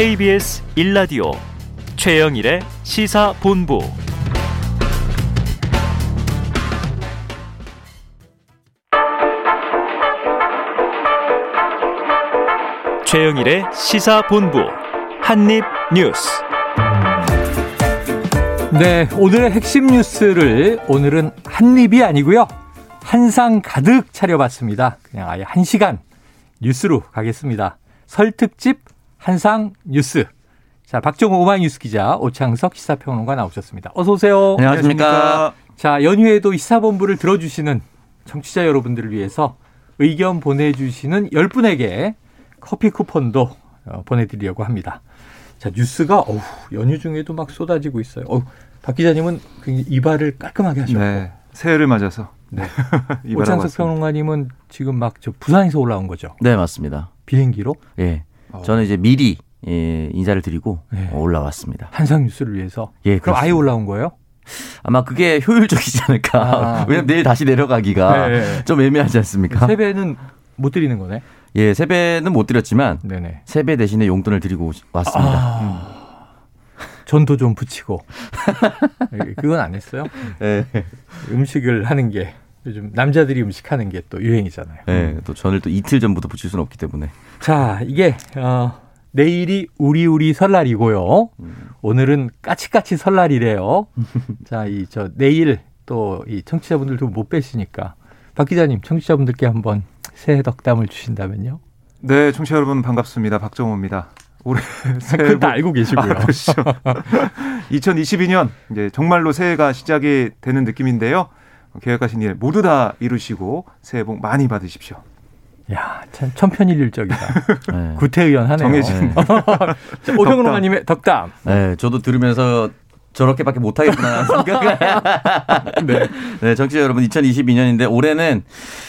KBS 1라디오 최영일의 시사본부 최영일의 시사본부 한입뉴스 네, 오늘의 핵심 뉴스를 오늘은 한입이 아니고요. 한상 가득 차려봤습니다. 그냥 아예 한 시간 뉴스로 가겠습니다. 설 특집 한상 뉴스. 자, 박정호 오마이뉴스 기자, 오창석 시사평론가 나오셨습니다. 어서 오세요. 안녕하십니까. 자, 연휴에도 시사본부를 들어주시는 청취자 여러분들을 위해서 의견 보내주시는 10분에게 커피 쿠폰도 어, 보내드리려고 합니다. 자, 뉴스가 어우, 연휴 중에도 막 쏟아지고 있어요. 어우, 박 기자님은 굉장히 이발을 깔끔하게 하셨고. 네. 새해를 맞아서. 네. 오창석. 평론가님은 지금 막 저 부산에서 올라온 거죠. 네, 맞습니다. 비행기로 예. 어. 저는 이제 미리 예, 인사를 드리고 네. 어, 올라왔습니다. 한상 뉴스를 위해서. 예, 그럼 아예 그렇습니다. 올라온 거예요? 아마 그게 효율적이지 않을까. 아. 왜냐면 내일 다시 내려가기가 네. 좀 애매하지 않습니까? 세배는 못 드리는 거네. 예, 세배는 못 드렸지만 네네. 세배 대신에 용돈을 드리고 왔습니다. 아, 전도 좀 붙이고. 그건 안 했어요. 예. 음식을 하는 게 요즘 남자들이 음식하는 게 또 유행이잖아요. 예, 또 전을 또 이틀 전부터 붙일 수는 없기 때문에. 자, 이게 어, 내일이 우리 우리 설날이고요. 오늘은 까치까치 설날이래요. 자, 이 저 내일 또 이 청취자분들도 못 뵈시니까 박 기자님 청취자분들께 한번 새해 덕담을 주신다면요. 네, 청취자 여러분 반갑습니다. 박정호입니다. 올해 새해 복- 알고 계시고요. 아, 그렇죠. 2022년 이제 정말로 새해가 시작이 되는 느낌인데요. 계획하신 일 모두 다 이루시고 새해 복 많이 받으십시오. 야, 참 천편일률적이다. 예. 구태의원 하네요. 정해진 자, 오평론가님의 덕담. 예, 저도 들으면서 저렇게밖에 못하겠구나 생각을. 네. 네, 청취자 여러분, 2022년인데 올해는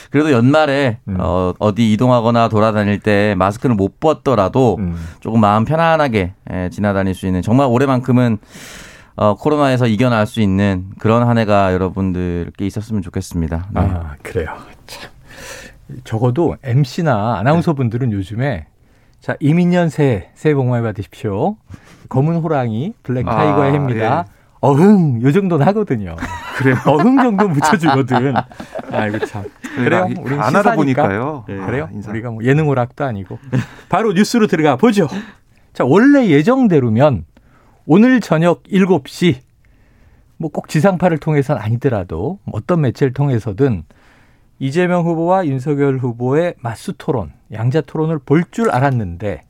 그래도 연말에 음. 어, 어디 이동하거나 돌아다닐 때 마스크를 못 벗더라도 음. 조금 마음 편안하게 예, 지나다닐 수 있는 정말 올해만큼은 어, 코로나에서 이겨낼 수 있는 그런 한 해가 여러분들께 있었으면 좋겠습니다. 네. 아, 그래요. 참. 적어도 MC나 아나운서 분들은 요즘에 자, 이민년 새해, 새해 복 많이 받으십시오. 검은 호랑이, 블랙 아, 타이거의 해입니다. 예. 어흥, 요 정도는 하거든요. 그래요. 어흥 정도 붙여주거든. 아이고, 참. 그래요? 우린 안 하다 시사니까. 보니까요. 네. 아, 그래요? 인사. 우리가 뭐 예능 오락도 아니고. 바로 뉴스로 들어가 보죠. 자, 원래 예정대로면 오늘 저녁 7시 뭐 꼭 지상파를 통해서는 아니더라도 어떤 매체를 통해서든 이재명 후보와 윤석열 후보의 맞수 토론, 양자 토론을 볼 줄 알았는데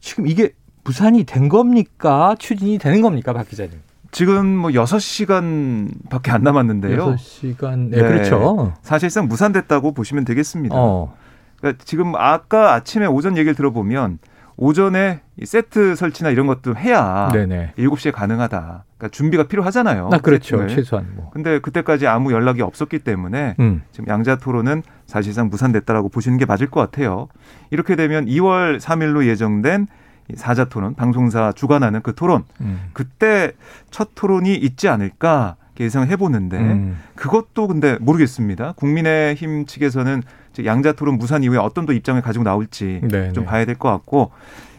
지금 이게 무산이 된 겁니까? 추진이 되는 겁니까, 박 기자님? 지금 뭐 6시간밖에 안 남았는데요. 6시간. 네, 네. 그렇죠. 사실상 무산됐다고 보시면 되겠습니다. 어. 그러니까 지금 아까 아침에 오전 얘기를 들어보면 오전에 이 세트 설치나 이런 것도 해야 네네. 7시에 가능하다. 그러니까 준비가 필요하잖아요. 아, 그렇죠. 세팅을. 최소한 뭐. 근데 그때까지 아무 연락이 없었기 때문에 음. 지금 양자 토론은 사실상 무산됐다라고 보시는 게 맞을 것 같아요. 이렇게 되면 2월 3일로 예정된 이 사자 토론, 방송사 주관하는 그 토론, 음. 그때 첫 토론이 있지 않을까 예상을 해보는데 음. 그것도 근데 모르겠습니다. 국민의힘 측에서는 양자 토론 무산 이후에 어떤 또 입장을 가지고 나올지 네, 좀 네. 봐야 될 것 같고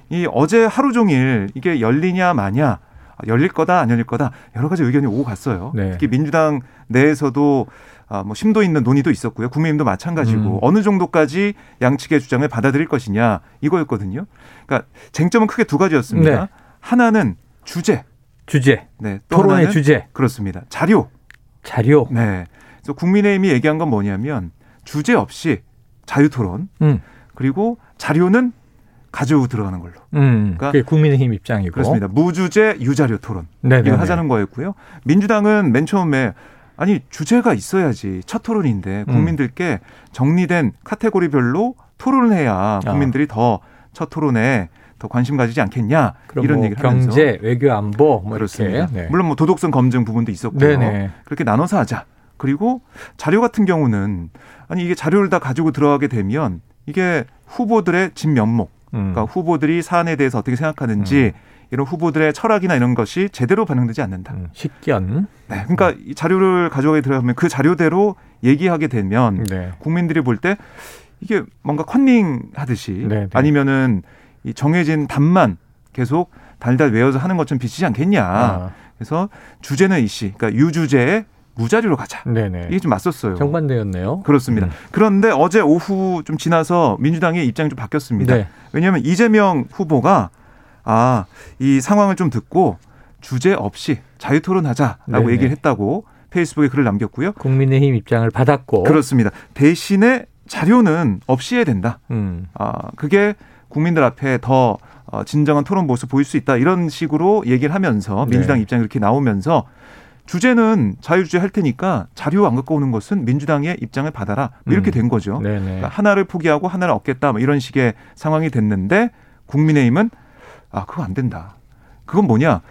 이 어제 하루 종일 이게 열리냐 마냐 아, 열릴 거다 안 열릴 거다 여러 가지 의견이 오고 갔어요. 네. 특히 민주당 내에서도 아, 뭐 심도 있는 논의도 있었고요. 국민의힘도 마찬가지고 음. 어느 정도까지 양측의 주장을 받아들일 것이냐 이거였거든요. 그러니까 쟁점은 크게 두 가지였습니다. 네. 하나는 주제, 주제. 네, 또 토론의 주제. 그렇습니다. 자료, 자료. 네. 그래서 국민의힘이 얘기한 건 뭐냐면 주제 없이 자유 토론 음. 그리고 자료는 가지고 들어가는 걸로. 음. 그러니까 국민의힘 입장이고. 그렇습니다. 무주제 유자료 토론 네네. 이거 하자는 거였고요. 민주당은 맨 처음에 아니 주제가 있어야지 첫 토론인데 음. 국민들께 정리된 카테고리별로 토론을 해야 아. 국민들이 더 첫 토론에 더 관심 가지지 않겠냐 이런 뭐 얘기를 하면서 경제, 외교, 안보 뭐 그렇습니다. 네. 물론 뭐 도덕성 검증 부분도 있었고요. 네네. 그렇게 나눠서 하자. 그리고 자료 같은 경우는 아니 이게 자료를 다 가지고 들어가게 되면 이게 후보들의 진면목, 음. 그러니까 후보들이 사안에 대해서 어떻게 생각하는지 이런 후보들의 철학이나 이런 것이 제대로 반영되지 않는다. 음, 식견. 네, 그러니까 이 자료를 가져가게 들어가면 그 자료대로 얘기하게 되면 네. 국민들이 볼 때 이게 뭔가 컨닝 하듯이 네, 네. 아니면은 이 정해진 답만 계속 달달 외워서 하는 것좀 비치지 않겠냐. 아. 그래서 주제는 이씨, 그러니까 유주제에 무자리로 가자. 네네. 이게 좀 맞섰어요. 정반대였네요. 그렇습니다. 음. 그런데 어제 오후 좀 지나서 민주당의 입장이 좀 바뀌었습니다. 네. 왜냐하면 이재명 후보가 아, 이 상황을 좀 듣고 주제 없이 자유 토론하자라고 네네. 얘기를 했다고 페이스북에 글을 남겼고요. 국민의힘 입장을 받았고. 그렇습니다. 대신에 자료는 없이 해야 된다. 음. 아, 그게 국민들 앞에 더 어, 진정한 토론 모습 보일 수 있다. 이런 식으로 얘기를 하면서 민주당 네. 입장이 이렇게 나오면서 주제는 자유주의 할 테니까 자료 안 갖고 오는 것은 민주당의 입장을 받아라. 뭐 이렇게 음. 된 거죠. 네네. 그러니까 하나를 포기하고 하나를 얻겠다. 뭐 이런 식의 상황이 됐는데 국민의힘은 아, 그거 안 된다. 그건 뭐냐?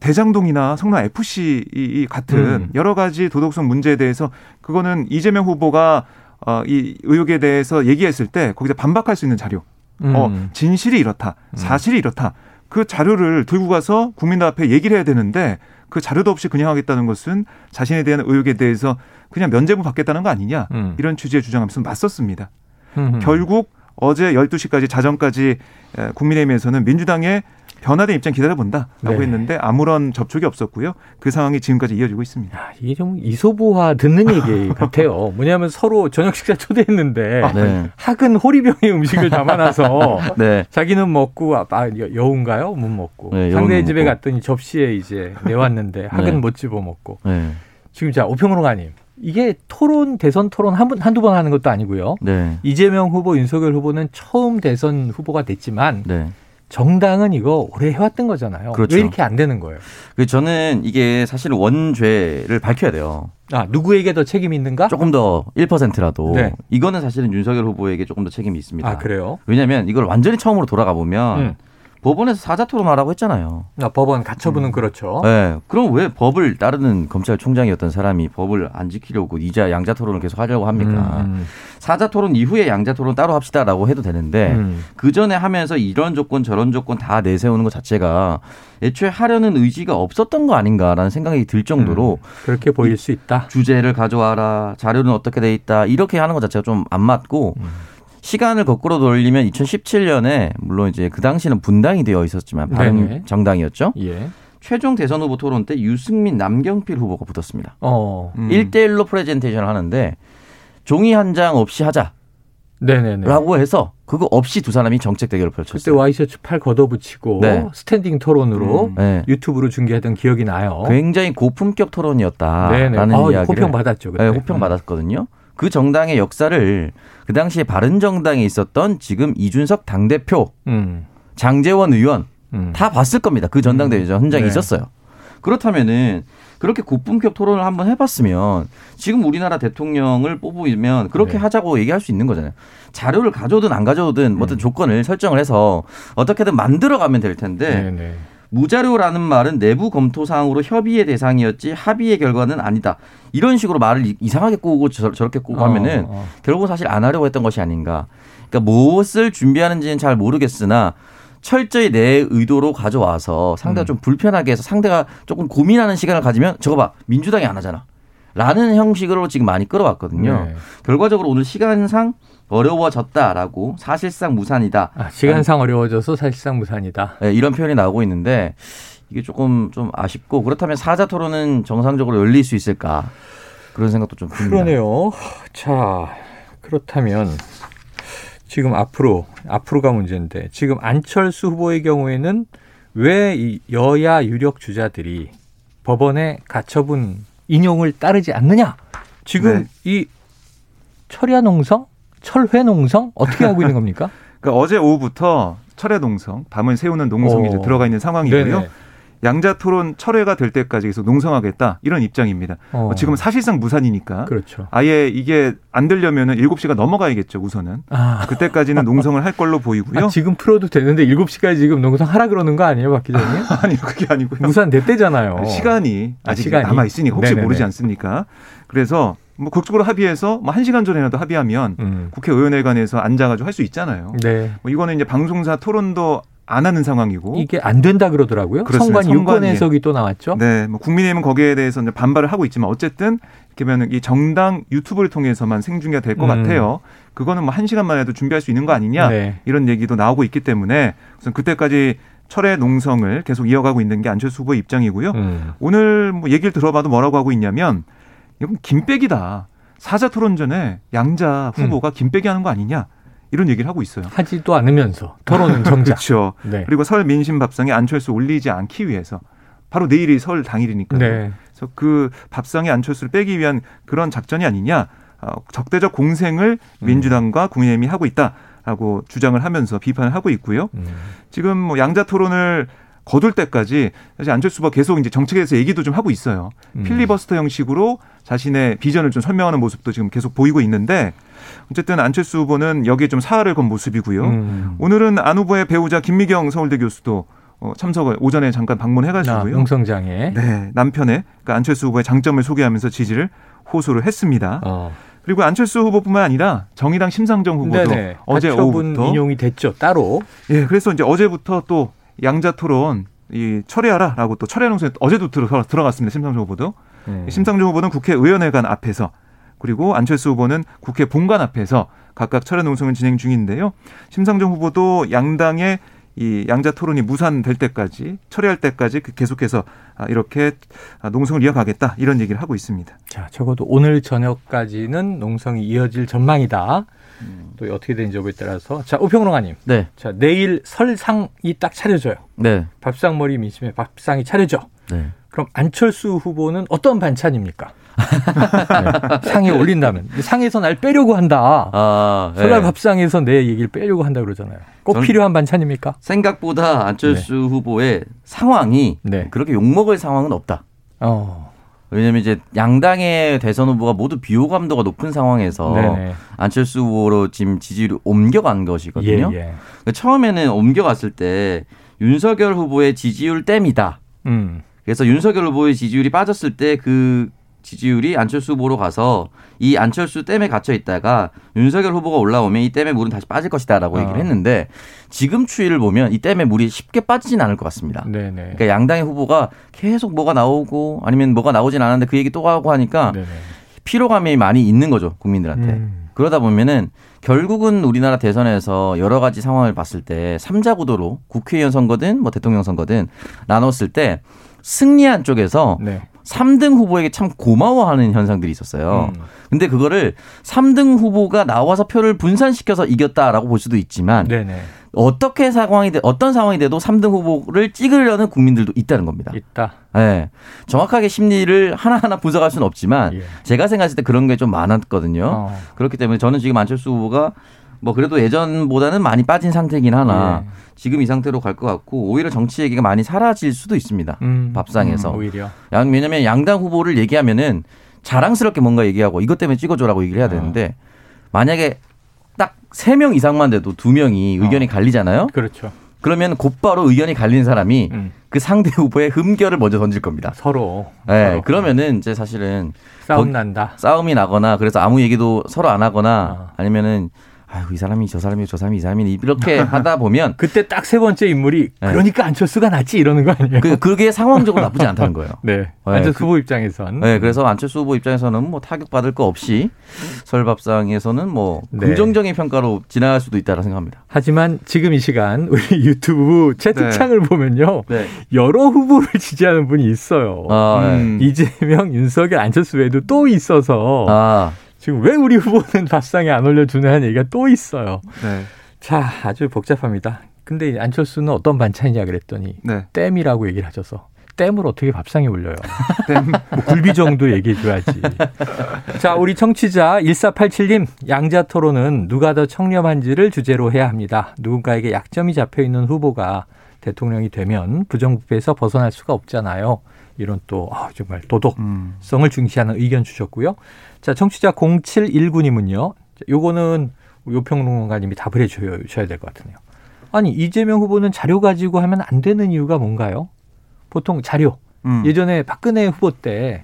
대장동이나 성남 FC 같은 음. 여러 가지 도덕성 문제에 대해서 그거는 이재명 후보가 어, 이 의혹에 대해서 얘기했을 때 거기서 반박할 수 있는 자료. 어, 음. 진실이 이렇다. 사실이 이렇다. 그 자료를 들고 가서 국민들 앞에 얘기를 해야 되는데 그 자료도 없이 그냥 하겠다는 것은 자신에 대한 의혹에 대해서 그냥 면죄부 받겠다는 거 아니냐. 음. 이런 취지의 주장하면서 맞섰습니다. 음. 결국 어제 12시까지 자정까지 에, 국민의힘에서는 민주당의 변화된 입장 기다려본다라고 네. 했는데 아무런 접촉이 없었고요. 그 상황이 지금까지 이어지고 있습니다. 야, 이게 좀 이소부화 듣는 얘기 같아요. 뭐냐면 서로 저녁 식사 초대했는데 네. 학은 호리병에 음식을 담아놔서 네. 자기는 먹고 아, 아, 여- 여우인가요? 못 먹고 네, 상대 집에 먹고. 갔더니 접시에 이제 내왔는데 학은 네. 못 집어 먹고 네. 지금 자 오평로가님 이게 토론 대선 토론 한 번 한두 번 하는 것도 아니고요. 네. 이재명 후보, 윤석열 후보는 처음 대선 후보가 됐지만 네. 정당은 이거 오래 해왔던 거잖아요. 그렇죠. 왜 이렇게 안 되는 거예요? 그 저는 이게 사실 원죄를 밝혀야 돼요. 아 누구에게 더 책임이 있는가? 조금 더 1%라도 네. 이거는 사실은 윤석열 후보에게 조금 더 책임이 있습니다. 아 그래요? 왜냐하면 이걸 완전히 처음으로 돌아가 보면 음. 법원에서 사자 토론하라고 했잖아요. 아, 법원 가처분은 그렇죠. 네. 그럼 왜 법을 따르는 검찰총장이었던 사람이 법을 안 지키려고 이자 양자 토론을 계속 하려고 합니까? 음, 사자 토론 이후에 양자 토론 따로 합시다라고 해도 되는데 음. 그 전에 하면서 이런 조건 저런 조건 다 내세우는 것 자체가 애초에 하려는 의지가 없었던 거 아닌가라는 생각이 들 정도로 그렇게 보일 수 있다. 주제를 가져와라 자료는 어떻게 돼 있다 이렇게 하는 것 자체가 좀 안 맞고 음. 시간을 거꾸로 돌리면 2017년에 물론 이제 그 당시는 분당이 되어 있었지만. 바른 정당이었죠. 예. 최종 대선 후보 토론 때 유승민 남경필 후보가 붙었습니다. 어. 음. 일 1대1로 프레젠테이션을 하는데 종이 한 장 없이 하자라고 네네네. 해서 그거 없이 두 사람이 정책 대결을 그때 펼쳤어요. 와이셔츠 팔 걷어붙이고 네. standing 토론으로 음. 네. 유튜브로 중계하던 기억이 나요. 굉장히 고품격 토론이었다라는 네네. 아, 이야기를 호평 받았죠. 그때. 네, 호평 받았거든요. 그 정당의 역사를 그 당시에 바른 정당에 있었던 지금 이준석 당 대표, 음. 장재원 의원 음. 다 봤을 겁니다. 그 전당대회 현장에 네. 있었어요. 그렇다면은 그렇게 고품격 토론을 한번 해봤으면 지금 우리나라 대통령을 뽑으면 그렇게 네. 하자고 얘기할 수 있는 거잖아요. 자료를 가져오든 안 가져오든 뭐 음. 어떤 조건을 설정을 해서 어떻게든 만들어가면 될 텐데 네네. 무자료라는 말은 내부 검토 사항으로 협의의 대상이었지 합의의 결과는 아니다. 이런 식으로 말을 이- 이상하게 꼬고 저, 꼬고 하면은 어, 어. 결국은 사실 안 하려고 했던 것이 아닌가. 그러니까 무엇을 준비하는지는 잘 모르겠으나 철저히 내 의도로 가져와서 상대가 음. 좀 불편하게 해서 상대가 조금 고민하는 시간을 가지면 저거 봐 민주당이 안 하잖아. 라는 형식으로 지금 많이 끌어왔거든요. 네. 결과적으로 오늘 시간상 어려워졌다라고 사실상 무산이다. 아, 시간상 어려워져서 사실상 무산이다. 네, 이런 표현이 나오고 있는데 이게 조금 좀 아쉽고 그렇다면 사자 토론은 정상적으로 열릴 수 있을까 그런 생각도 좀 듭니다. 그러네요. 자, 그렇다면 지금 앞으로 앞으로가 문제인데 지금 안철수 후보의 경우에는 왜 이 여야 유력 주자들이 법원의 가처분 인용을 따르지 않느냐? 지금 네. 이 철야 농성, 철회 농성 어떻게 하고 있는 겁니까? 그러니까 어제 오후부터 철야 농성, 밤을 새우는 농성이 이제 어. 들어가 있는 상황이고요. 네네. 양자 토론 철회가 될 때까지 계속 농성하겠다 이런 입장입니다. 어. 지금 사실상 무산이니까 그렇죠. 아예 이게 안 되려면은 7시가 넘어가야겠죠, 우선은. 아, 그때까지는 농성을 할 걸로 보이고요. 아, 지금 풀어도 되는데 7시까지 지금 농성 하라 그러는 거 아니에요, 박 기자님? 아니, 그게 아니고요. 무산 됐대잖아요. 시간이 아, 아직 시간이? 남아 있으니 혹시 네네네. 모르지 않습니까? 그래서 뭐 극적으로 합의해서 뭐 1시간 전에라도 합의하면 음. 국회 의원회관에서 앉아 가지고 할 수 있잖아요. 네. 뭐 이거는 이제 방송사 토론도 안 하는 상황이고. 이게 안 된다 그러더라고요. 그렇습니다. 성관 유권 해석이 또 나왔죠. 네, 뭐 국민의힘은 거기에 대해서 이제 반발을 하고 있지만 어쨌든 이렇게면 이 정당 유튜브를 통해서만 생중계가 될것 음. 같아요. 그거는 뭐 한 시간만 해도 준비할 수 있는 거 아니냐 네. 이런 얘기도 나오고 있기 때문에 우선 그때까지 철회 농성을 계속 이어가고 있는 게 안철수 후보의 입장이고요. 음. 오늘 뭐 얘기를 들어봐도 뭐라고 하고 있냐면 이건 김빼기다. 사자 토론 전에 양자 후보가 김빼기 하는 거 아니냐 이런 얘기를 하고 있어요. 하지도 않으면서 토론은 정작. 그렇죠. 네. 그리고 설 민심 밥상에 안철수 올리지 않기 위해서 바로 내일이 설 당일이니까요. 네. 그래서 그 밥상에 안철수를 빼기 위한 그런 작전이 아니냐. 어, 적대적 공생을 음. 민주당과 국민의힘이 하고 있다라고 주장을 하면서 비판을 하고 있고요. 음. 지금 뭐 양자 토론을 거둘 때까지 사실 안철수 후보가 계속 이제 정책에서 얘기도 좀 하고 있어요. 음. 필리버스터 형식으로 자신의 비전을 좀 설명하는 모습도 지금 계속 보이고 있는데 어쨌든 안철수 후보는 여기에 좀 사활을 건 모습이고요. 음. 오늘은 안 후보의 배우자 김미경 서울대 교수도 어, 참석을 오전에 잠깐 나 방문해가지고요. 농성장에. 네, 남편의 그러니까 안철수 후보의 장점을 소개하면서 지지를 호소를 했습니다. 어. 그리고 안철수 후보뿐만 아니라 정의당 심상정 후보도 네네. 어제 오후부터 인용이 됐죠. 따로. 예, 그래서 이제 어제부터 또 양자 토론 이 철회하라라고 또 철회 농성에 어제도 들어, 들어갔습니다. 심상정 후보도. 음. 심상정 후보는 국회의원회관 앞에서 그리고 안철수 후보는 국회 본관 앞에서 각각 철회 농성을 진행 중인데요. 심상정 후보도 양당의 이 양자 토론이 무산될 때까지 철회할 때까지 그 계속해서 아, 이렇게 아, 농성을 이어가겠다 이런 얘기를 하고 있습니다. 자, 적어도 오늘 저녁까지는 농성이 이어질 전망이다. 또 어떻게 되는지 여부에 따라서. 자, 우평론가님. 네. 자, 내일 설상이 딱 차려져요. 네. 밥상머리 민심에 밥상이 차려져. 네. 그럼 안철수 후보는 어떤 반찬입니까? 네, 상에 올린다면 상에서 날 빼려고 한다. 아, 네. 설날 밥상에서 내 얘기를 빼려고 한다 그러잖아요. 꼭 필요한 반찬입니까? 생각보다 안철수 후보의 상황이 네. 그렇게 욕먹을 상황은 없다. 어. 왜냐면 이제 양당의 대선 후보가 모두 비호감도가 높은 상황에서 네네. 안철수 후보로 지금 지지를 옮겨간 것이거든요. 예, 예. 그러니까 처음에는 옮겨갔을 때 윤석열 후보의 지지율 땜이다. 음. 그래서 윤석열 후보의 지지율이 빠졌을 때 그 지지율이 안철수 후보로 가서 이 안철수 댐에 갇혀 있다가 윤석열 후보가 올라오면 이 댐의 물은 다시 빠질 것이다라고 아. 얘기를 했는데 지금 추이를 보면 이 댐의 물이 쉽게 빠지진 않을 것 같습니다. 네네. 그러니까 양당의 후보가 계속 뭐가 나오고 아니면 뭐가 나오진 않았는데 그 얘기 또 하고 하니까 네네. 피로감이 많이 있는 거죠 국민들한테. 음. 그러다 보면은 결국은 우리나라 대선에서 여러 가지 상황을 봤을 때 삼자 구도로 국회의원 선거든 뭐 대통령 선거든 나눴을 때 승리한 쪽에서 네. 3등 후보에게 참 고마워하는 현상들이 있었어요. 음. 근데 그거를 3등 후보가 나와서 표를 분산시켜서 이겼다라고 볼 수도 있지만 네네. 어떻게 상황이 돼 어떤 상황이 돼도 3등 후보를 찍으려는 국민들도 있다는 겁니다. 있다. 예. 정확하게 심리를 하나하나 분석할 수는 없지만 예. 제가 생각했을 때 그런 게 좀 많았거든요. 어. 그렇기 때문에 저는 지금 안철수 후보가 뭐 그래도 예전보다는 많이 빠진 상태긴 하나 예. 지금 이 상태로 갈 것 같고 오히려 정치 얘기가 많이 사라질 수도 있습니다. 음. 밥상에서. 음, 오히려. 양, 왜냐면 양당 후보를 얘기하면은 자랑스럽게 뭔가 얘기하고 이것 때문에 찍어줘라고 얘기를 해야 되는데 만약에 딱 세 명 이상만 돼도 두 명이 의견이 어. 갈리잖아요. 그렇죠. 그러면 곧바로 의견이 갈린 사람이 음. 그 상대 후보의 흠결을 먼저 던질 겁니다. 서로. 네, 서로. 그러면은 이제 사실은 싸움 난다. 싸움이 나거나 그래서 아무 얘기도 서로 안 하거나 어. 아니면은 아유 이 사람이 저 사람이 저 사람이 이 사람이 이렇게 하다 보면 그때 딱 세 번째 인물이 네. 그러니까 안철수가 낫지 이러는 거 아니에요? 그 그게 상황적으로 나쁘지 않다는 거예요. 네. 네, 안철수 그- 후보 입장에선. 네, 그래서 안철수 후보 입장에서는 뭐 타격 받을 거 없이 설밥상에서는 뭐 네. 긍정적인 평가로 지나갈 수도 있다라 생각합니다. 하지만 지금 이 시간 우리 유튜브 채팅창을 보면요. 네. 여러 후보를 지지하는 분이 있어요. 아, 네. 음. 이재명, 윤석열, 안철수 외에도 또 있어서 아, 지금 왜 우리 후보는 밥상에 안 올려주는 하는 얘기가 또 있어요. 네. 자, 아주 복잡합니다. 근데 안철수는 어떤 반찬이냐 그랬더니 네. 댐이라고 얘기를 하셔서 댐을 어떻게 밥상에 올려요? 댐. 뭐 굴비 정도 얘기해 줘야지. 자, 우리 청취자 1487님, 양자 토론은 누가 더 청렴한지를 주제로 해야 합니다. 누군가에게 약점이 잡혀 있는 후보가 대통령이 되면 부정부패에서 벗어날 수가 없잖아요. 이런 또 아, 정말 도덕성을 음. 중시하는 의견 주셨고요. 자, 청취자 0719님은요. 요거는 요평론가님이 답을 해 주셔야 될 것 같으네요. 아니, 이재명 후보는 자료 가지고 하면 안 되는 이유가 뭔가요? 보통 자료. 음. 예전에 박근혜 후보 때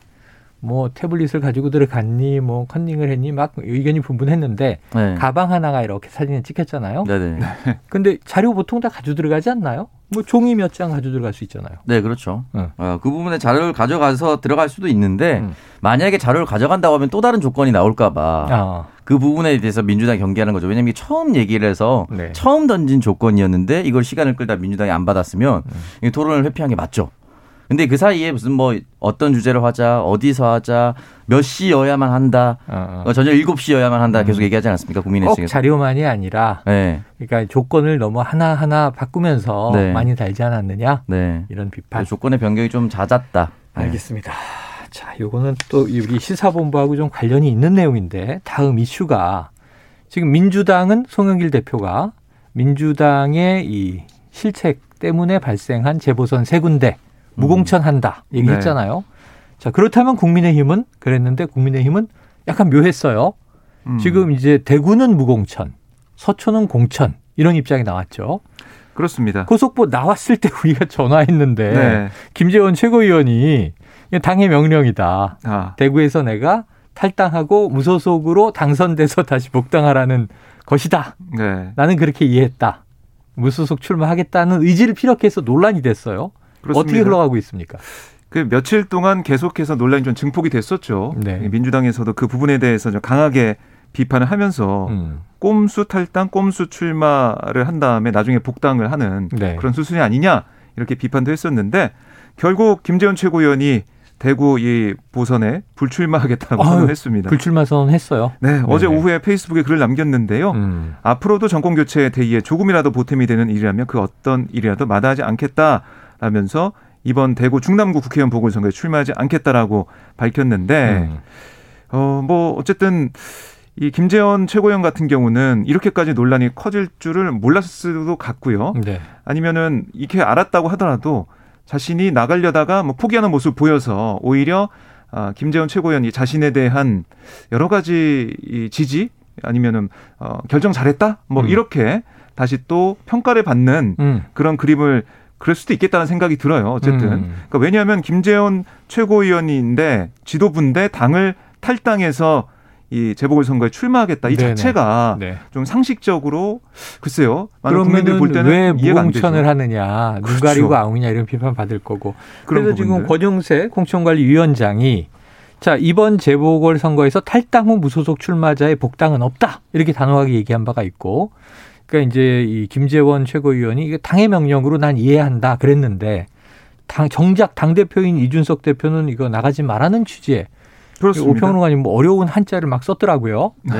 뭐 태블릿을 가지고 들어갔니 뭐 컨닝을 했니 막 의견이 분분했는데 네. 가방 하나가 이렇게 사진을 찍혔잖아요. 네네. 근데 자료 보통 다 가지고 들어가지 않나요? 뭐 종이 몇 장 가지고 들어갈 수 있잖아요. 네, 그렇죠. 응. 어, 그 부분에 자료를 가져가서 들어갈 수도 있는데 음. 만약에 자료를 가져간다고 하면 또 다른 조건이 나올까봐 아, 그 부분에 대해서 민주당이 경계하는 거죠. 왜냐하면 이게 처음 얘기를 해서 네. 처음 던진 조건이었는데 이걸 시간을 끌다 민주당이 안 받았으면 음. 이 토론을 회피한 게 맞죠. 근데 그 사이에 무슨 뭐 어떤 주제로 하자, 어디서 하자, 몇 시여야만 한다, 어, 어, 저녁 7시여야만 한다 계속 얘기하지 않았습니까? 국민의 꼭 측에서. 자료만이 아니라 네. 그러니까 조건을 너무 하나하나 바꾸면서 네. 많이 달지 않았느냐 네. 이런 비판. 조건의 변경이 좀 잦았다. 네. 알겠습니다. 자, 요거는 또 우리 시사본부하고 좀 관련이 있는 내용인데 다음 이슈가 지금 민주당은 송영길 대표가 민주당의 이 실책 때문에 발생한 재보선 세 군데 무공천한다 얘기했잖아요. 자, 그렇다면 국민의힘은 그랬는데 국민의힘은 약간 묘했어요. 음. 지금 이제 대구는 무공천, 서초는 공천 이런 입장이 나왔죠. 그렇습니다. 고속보 나왔을 때 우리가 전화했는데 네. 김재원 최고위원이 당의 명령이다. 아, 대구에서 내가 탈당하고 무소속으로 당선돼서 다시 복당하라는 것이다. 네. 나는 그렇게 이해했다. 무소속 출마하겠다는 의지를 피력해서 논란이 됐어요. 그렇습니다. 어떻게 흘러가고 있습니까? 그 며칠 동안 계속해서 논란이 좀 증폭이 됐었죠. 네. 민주당에서도 그 부분에 대해서 좀 강하게 비판을 하면서 음. 꼼수 탈당, 꼼수 출마를 한 다음에 나중에 복당을 하는 네. 그런 수순이 아니냐 이렇게 비판도 했었는데 결국 김재원 최고위원이 대구 이 보선에 불출마하겠다고 아유, 선언했습니다. 불출마 선언했어요. 네, 어제 네네. 오후에 페이스북에 글을 남겼는데요. 음. 앞으로도 정권 교체 대의에 조금이라도 보탬이 되는 일이라면 그 어떤 일이라도 마다하지 않겠다 라면서 이번 대구 중남구 국회의원 보궐선거에 출마하지 않겠다라고 밝혔는데 음. 어뭐 어쨌든 이 김재원 최고위원 같은 경우는 이렇게까지 논란이 커질 줄을 몰랐을 수도 같고요. 네. 아니면은 이렇게 알았다고 하더라도 자신이 나가려다가 뭐 포기하는 모습 보여서 오히려 아, 김재원 최고위원이 자신에 대한 여러 가지 이 지지 아니면은 어, 결정 잘했다 뭐 음. 이렇게 다시 또 평가를 받는 음. 그런 그림을 그럴 수도 있겠다는 생각이 들어요. 어쨌든 음. 그러니까 왜냐하면 김재원 최고위원인데 지도부인데 당을 탈당해서 이 재보궐선거에 출마하겠다 이 네네. 자체가 네. 좀 상식적으로 글쎄요. 많은 국민들 볼 때는 왜. 무공천을 하느냐, 눈 그렇죠. 가리고 아웅이냐 이런 비판 받을 거고. 그래서 지금 부분들. 권영세 공천관리위원장이 자 이번 재보궐 선거에서 탈당 후 무소속 출마자의 복당은 없다 이렇게 단호하게 얘기한 바가 있고, 그러니까 이제 이 김재원 최고위원이 이게 당의 명령으로 난 이해한다 그랬는데 당 정작 당 대표인 이준석 대표는 이거 나가지 말라는 취지에 그렇습니다. 오평론가님 뭐 어려운 한자를 막 썼더라고요. 네.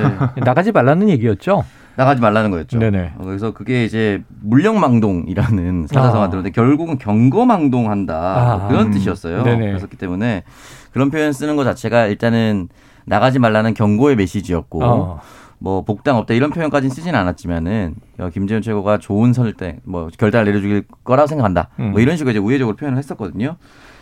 나가지 말라는 얘기였죠. 나가지 말라는 거였죠. 네네. 어, 그래서 그게 이제 물령망동이라는 사자성어 아. 들었는데 결국은 경거망동한다 아. 그런 음. 뜻이었어요. 네네. 그렇기 때문에 그런 표현 쓰는 것 자체가 일단은 나가지 말라는 경고의 메시지였고 어. 뭐 복당 없다 이런 표현까지는 쓰지는 않았지만은 어, 김재현 최고가 좋은 설때 뭐 결단을 내려주길 거라고 생각한다. 음. 뭐 이런 식으로 이제 우회적으로 표현을 했었거든요.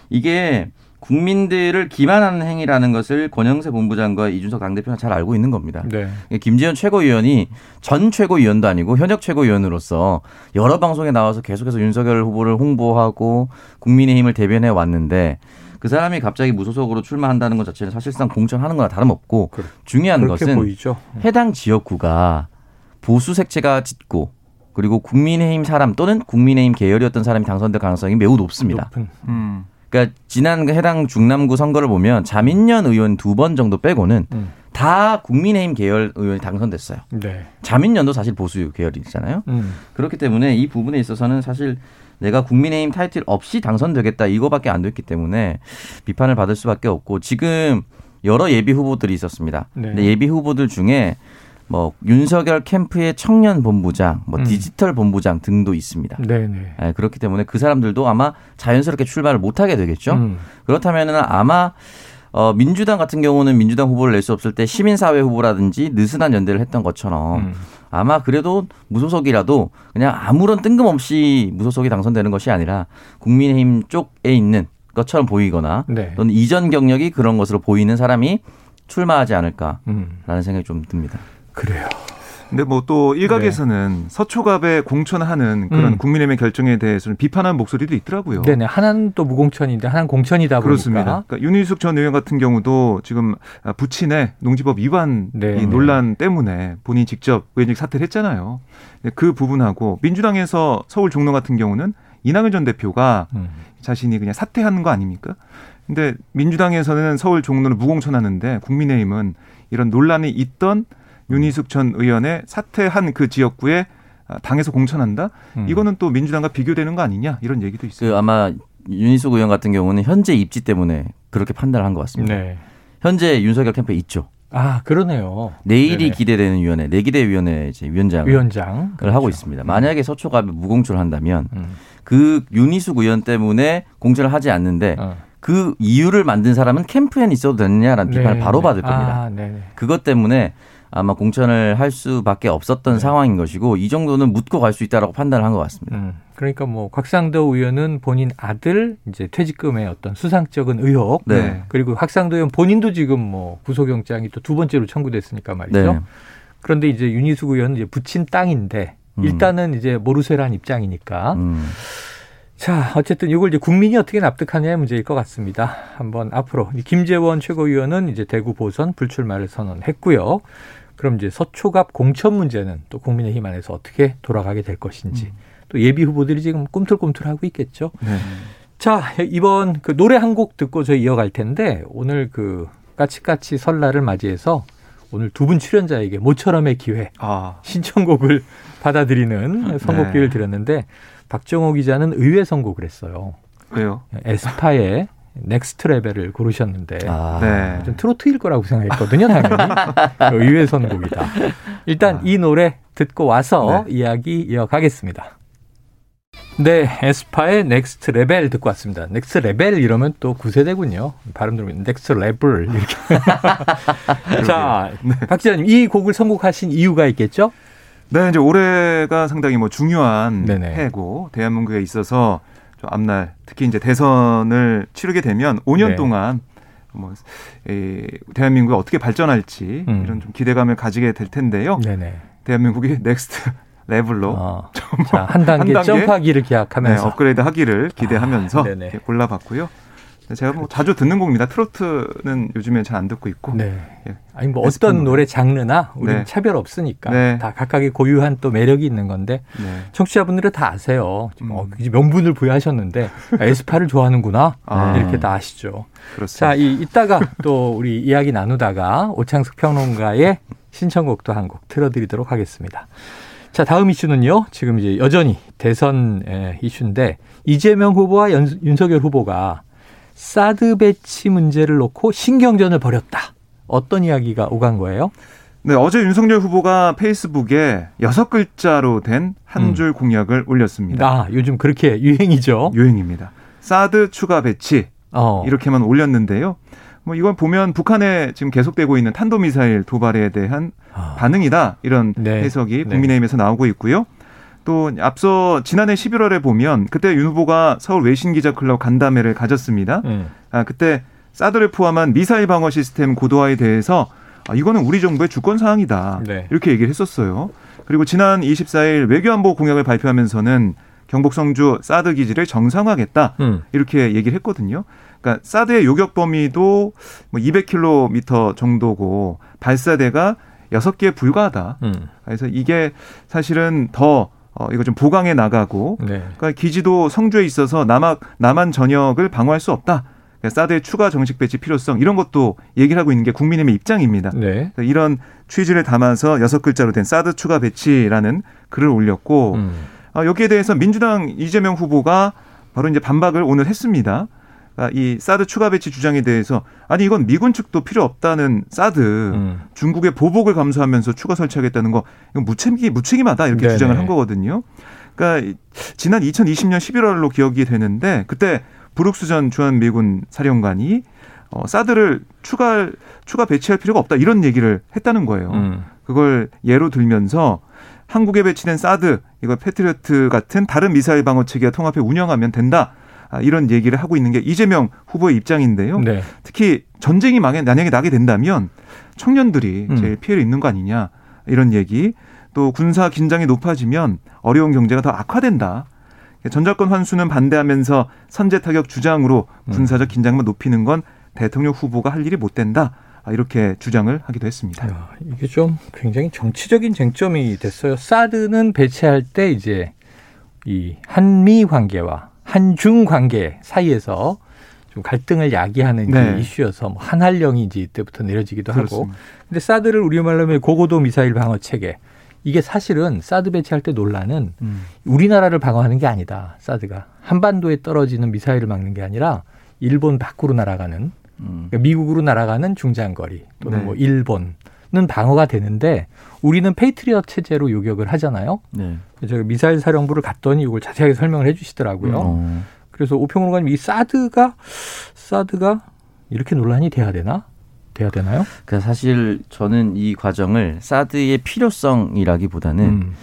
이게 국민들을 기만하는 행위라는 것을 권영세 본부장과 이준석 당대표가 잘 알고 있는 겁니다. 네. 김재현 최고위원이 전 최고위원도 아니고 현역 최고위원으로서 여러 방송에 나와서 계속해서 윤석열 후보를 홍보하고 국민의힘을 대변해 왔는데 그 사람이 갑자기 무소속으로 출마한다는 것 자체는 사실상 공천하는 거나 다름없고 그래. 중요한 것은 보이죠. 해당 지역구가 보수 색채가 짙고 그리고 국민의힘 사람 또는 국민의힘 계열이었던 사람이 당선될 가능성이 매우 높습니다. 높은. 음. 그러니까 지난 그 해당 중남구 선거를 보면 자민련 의원 두 번 정도 빼고는 음. 다 국민의힘 계열 의원이 당선됐어요. 네. 자민련도 사실 보수 계열이잖아요. 음. 그렇기 때문에 이 부분에 있어서는 사실 내가 국민의힘 타이틀 없이 당선되겠다 이거밖에 안 됐기 때문에 비판을 받을 수밖에 없고 지금 여러 예비 후보들이 있었습니다. 네. 근데 예비 후보들 중에 뭐 윤석열 캠프의 청년 본부장, 뭐 음. 디지털 본부장 등도 있습니다. 네네. 예, 그렇기 때문에 그 사람들도 아마 자연스럽게 출마를 못 하게 되겠죠. 음. 그렇다면은 아마 어, 민주당 같은 경우는 민주당 후보를 낼 수 없을 때 시민사회 후보라든지 느슨한 연대를 했던 것처럼 음. 아마 그래도 무소속이라도 그냥 아무런 뜬금없이 무소속이 당선되는 것이 아니라 국민의힘 쪽에 있는 것처럼 보이거나 네. 또는 이전 경력이 그런 것으로 보이는 사람이 출마하지 않을까라는 음. 생각이 좀 듭니다. 그래요. 근데 뭐 또 일각에서는 서초갑에 공천하는 그런 네. 음. 국민의힘의 결정에 대해서는 비판하는 목소리도 있더라고요. 네네. 하나는 또 무공천인데 하나는 공천이다 그렇습니다. 보니까. 그러니까 윤희숙 전 의원 같은 경우도 지금 부친의 농지법 위반 네. 이 논란 때문에 본인이 직접 의원직 사퇴를 했잖아요. 그 부분하고 민주당에서 서울 종로 같은 경우는 이낙연 전 대표가 음. 자신이 그냥 사퇴하는 거 아닙니까? 근데 민주당에서는 서울 종로를 무공천하는데 국민의힘은 이런 논란이 있던 윤희숙 전 의원의 사퇴한 그 지역구에 아, 당에서 공천한다. 음. 이거는 또 민주당과 비교되는 거 아니냐 이런 얘기도 있어요. 그 아마 윤희숙 의원 같은 경우는 현재 입지 때문에 그렇게 판단을 한 것 같습니다. 네. 현재 윤석열 캠프에 있죠. 아 그러네요. 내일이 네네. 기대되는 위원회, 내기대 위원회 이제 위원장을 위원장 하고 있습니다. 만약에 서초갑에 무공천을 한다면 음. 그 윤희숙 의원 때문에 공천을 하지 않는데 어. 그 이유를 만든 사람은 캠프에는 있어도 되느냐라는 비판을 네, 바로 네. 받을 겁니다. 아, 네. 그것 때문에 아마 공천을 할 수밖에 없었던 네. 상황인 것이고 이 정도는 묻고 갈 수 있다라고 판단을 한 것 같습니다. 음, 그러니까 뭐 곽상도 의원은 본인 아들 이제 퇴직금의 어떤 수상적인 의혹 네. 그리고 곽상도 의원 본인도 지금 뭐 구속영장이 또 두 번째로 청구됐으니까 말이죠. 네. 그런데 이제 윤희숙 의원은 이제 부친 땅인데 음. 일단은 이제 모르쇠란 입장이니까 음. 자 어쨌든 이걸 이제 국민이 어떻게 납득하냐의 문제일 것 같습니다. 한번 앞으로 이 김재원 최고위원은 이제 대구 보선 불출마를 선언했고요. 그럼 이제 서초갑 공천 문제는 또 국민의힘 안에서 어떻게 돌아가게 될 것인지 또 예비 후보들이 지금 꿈틀꿈틀하고 있겠죠. 네. 자 이번 그 노래 한 곡 듣고 저희 이어갈 텐데 오늘 그 까치까치 설날을 맞이해서 오늘 두 분 출연자에게 모처럼의 기회 아, 신청곡을 받아들이는 선곡기를 네. 드렸는데 박정호 기자는 의외 선곡을 했어요. 왜요? 에스파의 Next Level을 고르셨는데 아. 네. 좀 트로트일 거라고 생각했거든요, 당연히. 의외 선곡이다. 일단 아. 이 노래 듣고 와서 네. 이야기 이어가겠습니다. 네, 에스파의 Next Level 듣고 왔습니다. Next Level 이러면 또 구세대군요. 발음 들으면 Next Level 이렇게. 자, 박 기자님 이 곡을 선곡하신 이유가 있겠죠? 네, 이제 올해가 상당히 뭐 중요한 네네. 해고 대한민국에 있어서 좀 앞날 특히 이제 대선을 치르게 되면 5년 네. 동안 뭐 이, 대한민국이 어떻게 발전할지 음. 이런 좀 기대감을 가지게 될 텐데요. 네네. 대한민국이 Next Level로 어, 자, 한 단계, 한 단계? 점프하기를 네, 기약하면서 업그레이드 하기를 기대하면서 아, 골라봤고요. 네, 제가 뭐 자주 듣는 곡입니다. 트로트는 요즘에 잘 안 듣고 있고. 네. 예. 아니 뭐 어떤 노래. 장르나 우리는 네. 차별 없으니까 네. 다 각각의 고유한 또 매력이 있는 건데 네. 청취자분들은 다 아세요. 지금 음. 어, 이제 명분을 부여하셨는데 아, 에스파를 좋아하는구나 아. 이렇게 다 아시죠. 그렇습니다. 자, 이, 이따가 또 우리 이야기 나누다가 오창석 평론가의 신청곡도 한 곡 틀어드리도록 하겠습니다. 자, 다음 이슈는요. 지금 이제 여전히 대선 에, 이슈인데 이재명 후보와 연- 윤석열 후보가 사드 배치 문제를 놓고 신경전을 벌였다. 어떤 이야기가 오간 거예요? 네, 어제 윤석열 후보가 페이스북에 여섯 글자로 된 한줄 공약을 올렸습니다. 아, 요즘 그렇게 유행이죠. 유행입니다. 사드 추가 배치 어. 이렇게만 올렸는데요. 뭐 이건 보면 북한에 지금 계속되고 있는 탄도미사일 도발에 대한 아. 반응이다 이런 네. 해석이 네. 국민의힘에서 나오고 있고요. 또 앞서 지난해 11월에 보면 그때 윤 후보가 서울 외신 기자 클럽 간담회를 가졌습니다. 음. 아, 그때 사드를 포함한 미사일 방어 시스템 고도화에 대해서 아, 이거는 우리 정부의 주권 사항이다. 네. 이렇게 얘기를 했었어요. 그리고 지난 24일 외교안보 공약을 발표하면서는 경북 성주 사드 기지를 정상화하겠다. 음. 이렇게 얘기를 했거든요. 그러니까 사드의 요격 범위도 뭐 200km 정도고 발사대가 6개에 불과하다. 음. 그래서 이게 사실은 더 어, 이거 좀 보강해 나가고 네. 그러니까 기지도 성주에 있어서 남한 남한 전역을 방어할 수 없다. 그러니까 사드의 추가 정식 배치 필요성 이런 것도 얘기를 하고 있는 게 국민의힘의 입장입니다. 네. 이런 취지를 담아서 여섯 글자로 된 사드 추가 배치라는 글을 올렸고 음. 어, 여기에 대해서 민주당 이재명 후보가 바로 이제 반박을 오늘 했습니다. 그러니까 이 사드 추가 배치 주장에 대해서 아니 이건 미군 측도 필요 없다는 사드 음. 중국의 보복을 감수하면서 추가 설치하겠다는 거 이건 무책임 무책임하다 이렇게 네네. 주장을 한 거거든요. 그러니까 이- 지난 2020년 11월로 기억이 되는데 그때 브룩스 전 주한 미군 사령관이 어, 사드를 추가 추가 배치할 필요가 없다 이런 얘기를 했다는 거예요. 음. 그걸 예로 들면서 한국에 배치된 사드 이거 패트리어트 같은 다른 미사일 방어 체계와 통합해 운영하면 된다. 아, 이런 얘기를 하고 있는 게 이재명 후보의 입장인데요. 네. 특히 전쟁이 만약에 나게 된다면 청년들이 음. 제일 피해를 입는 거 아니냐 이런 얘기. 또 군사 긴장이 높아지면 어려운 경제가 더 악화된다. 전작권 환수는 반대하면서 선제 타격 주장으로 음. 군사적 긴장만 높이는 건 대통령 후보가 할 일이 못 된다. 아, 이렇게 주장을 하기도 했습니다. 야, 이게 좀 굉장히 정치적인 쟁점이 됐어요. 사드는 배치할 때 이제 이 한미 관계와 한중 관계 사이에서 좀좀 갈등을 야기하는 네. 그 이슈여서 뭐 한할령이 이제 이때부터 내려지기도 하고. 그렇습니다. 근데 사드를 우리말로 하면 고고도 미사일 방어 체계. 이게 사실은 사드 배치할 때 논란은 음. 우리나라를 방어하는 게 아니다. 사드가 한반도에 떨어지는 미사일을 막는 게 아니라 일본 밖으로 날아가는 음. 그러니까 미국으로 날아가는 중장거리 또는 네. 뭐 일본 은 방어가 되는데 우리는 페이트리엇 체제로 요격을 하잖아요. 네. 제가 미사일 사령부를 갔더니 이걸 자세하게 설명을 해주시더라고요. 어. 그래서 오 평론가님 이 사드가 사드가 이렇게 논란이 돼야 되나? 돼야 되나요? 그 사실 저는 이 과정을 사드의 필요성이라기보다는 음.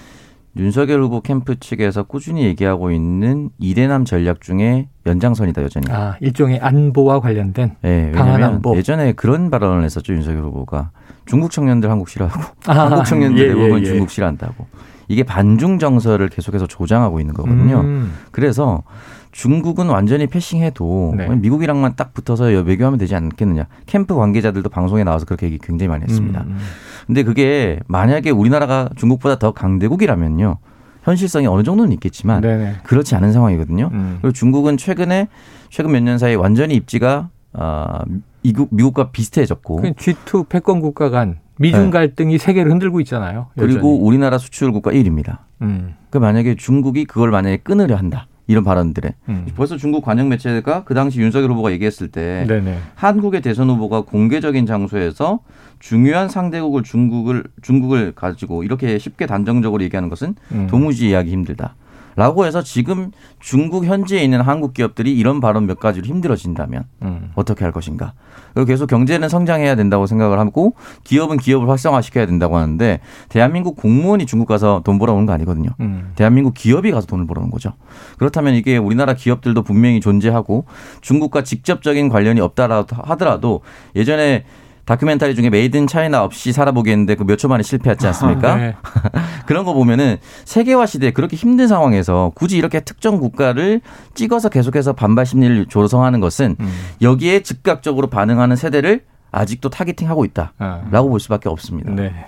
윤석열 후보 캠프 측에서 꾸준히 얘기하고 있는 이대남 전략 중에 연장선이다 여전히. 아 일종의 안보와 관련된 예, 방한 왜냐면 안보. 예전에 그런 발언을 했었죠 윤석열 후보가 중국 청년들 한국 싫어하고 아, 한국 청년들 예, 대부분 예, 예. 중국 싫어한다고 이게 반중 정서를 계속해서 조장하고 있는 거거든요. 음. 그래서 중국은 완전히 패싱해도 네. 미국이랑만 딱 붙어서 외교하면 되지 않겠느냐. 캠프 관계자들도 방송에 나와서 그렇게 얘기 굉장히 많이 했습니다. 음, 음. 근데 그게 만약에 우리나라가 중국보다 더 강대국이라면요. 현실성이 어느 정도는 있겠지만 네네. 그렇지 않은 상황이거든요. 음. 그리고 중국은 최근에 최근 몇 년 사이에 완전히 입지가 아, 미국 미국과 비슷해졌고 그 G2 패권 국가 간 미중 네. 갈등이 세계를 흔들고 있잖아요. 여전히. 그리고 우리나라 수출 국가 1위입니다. 음, 그 만약에 중국이 그걸 만약에 끊으려 한다. 이런 발언들에 음. 벌써 중국 관영 매체가 그 당시 윤석열 후보가 얘기했을 때 네네. 한국의 대선 후보가 공개적인 장소에서 중요한 상대국을 중국을 중국을 가지고 이렇게 쉽게 단정적으로 얘기하는 것은 음. 도무지 이해하기 힘들다. 라고 해서 지금 중국 현지에 있는 한국 기업들이 이런 발언 몇 가지로 힘들어진다면 음. 어떻게 할 것인가. 그리고 계속 경제는 성장해야 된다고 생각을 하고 기업은 기업을 활성화시켜야 된다고 하는데 대한민국 공무원이 중국 가서 돈 벌어오는 거 아니거든요. 음. 대한민국 기업이 가서 돈을 벌어오는 거죠. 그렇다면 이게 우리나라 기업들도 분명히 존재하고 중국과 직접적인 관련이 없다 하더라도 예전에 다큐멘터리 중에 Made in China 없이 살아보기 했는데 그 몇 초 만에 실패했지 않습니까? 아, 네. 그런 거 보면은 세계화 시대에 그렇게 힘든 상황에서 굳이 이렇게 특정 국가를 찍어서 계속해서 반발 심리를 조성하는 것은 음. 여기에 즉각적으로 반응하는 세대를 아직도 타겟팅하고 있다라고 아. 볼 수밖에 없습니다. 네.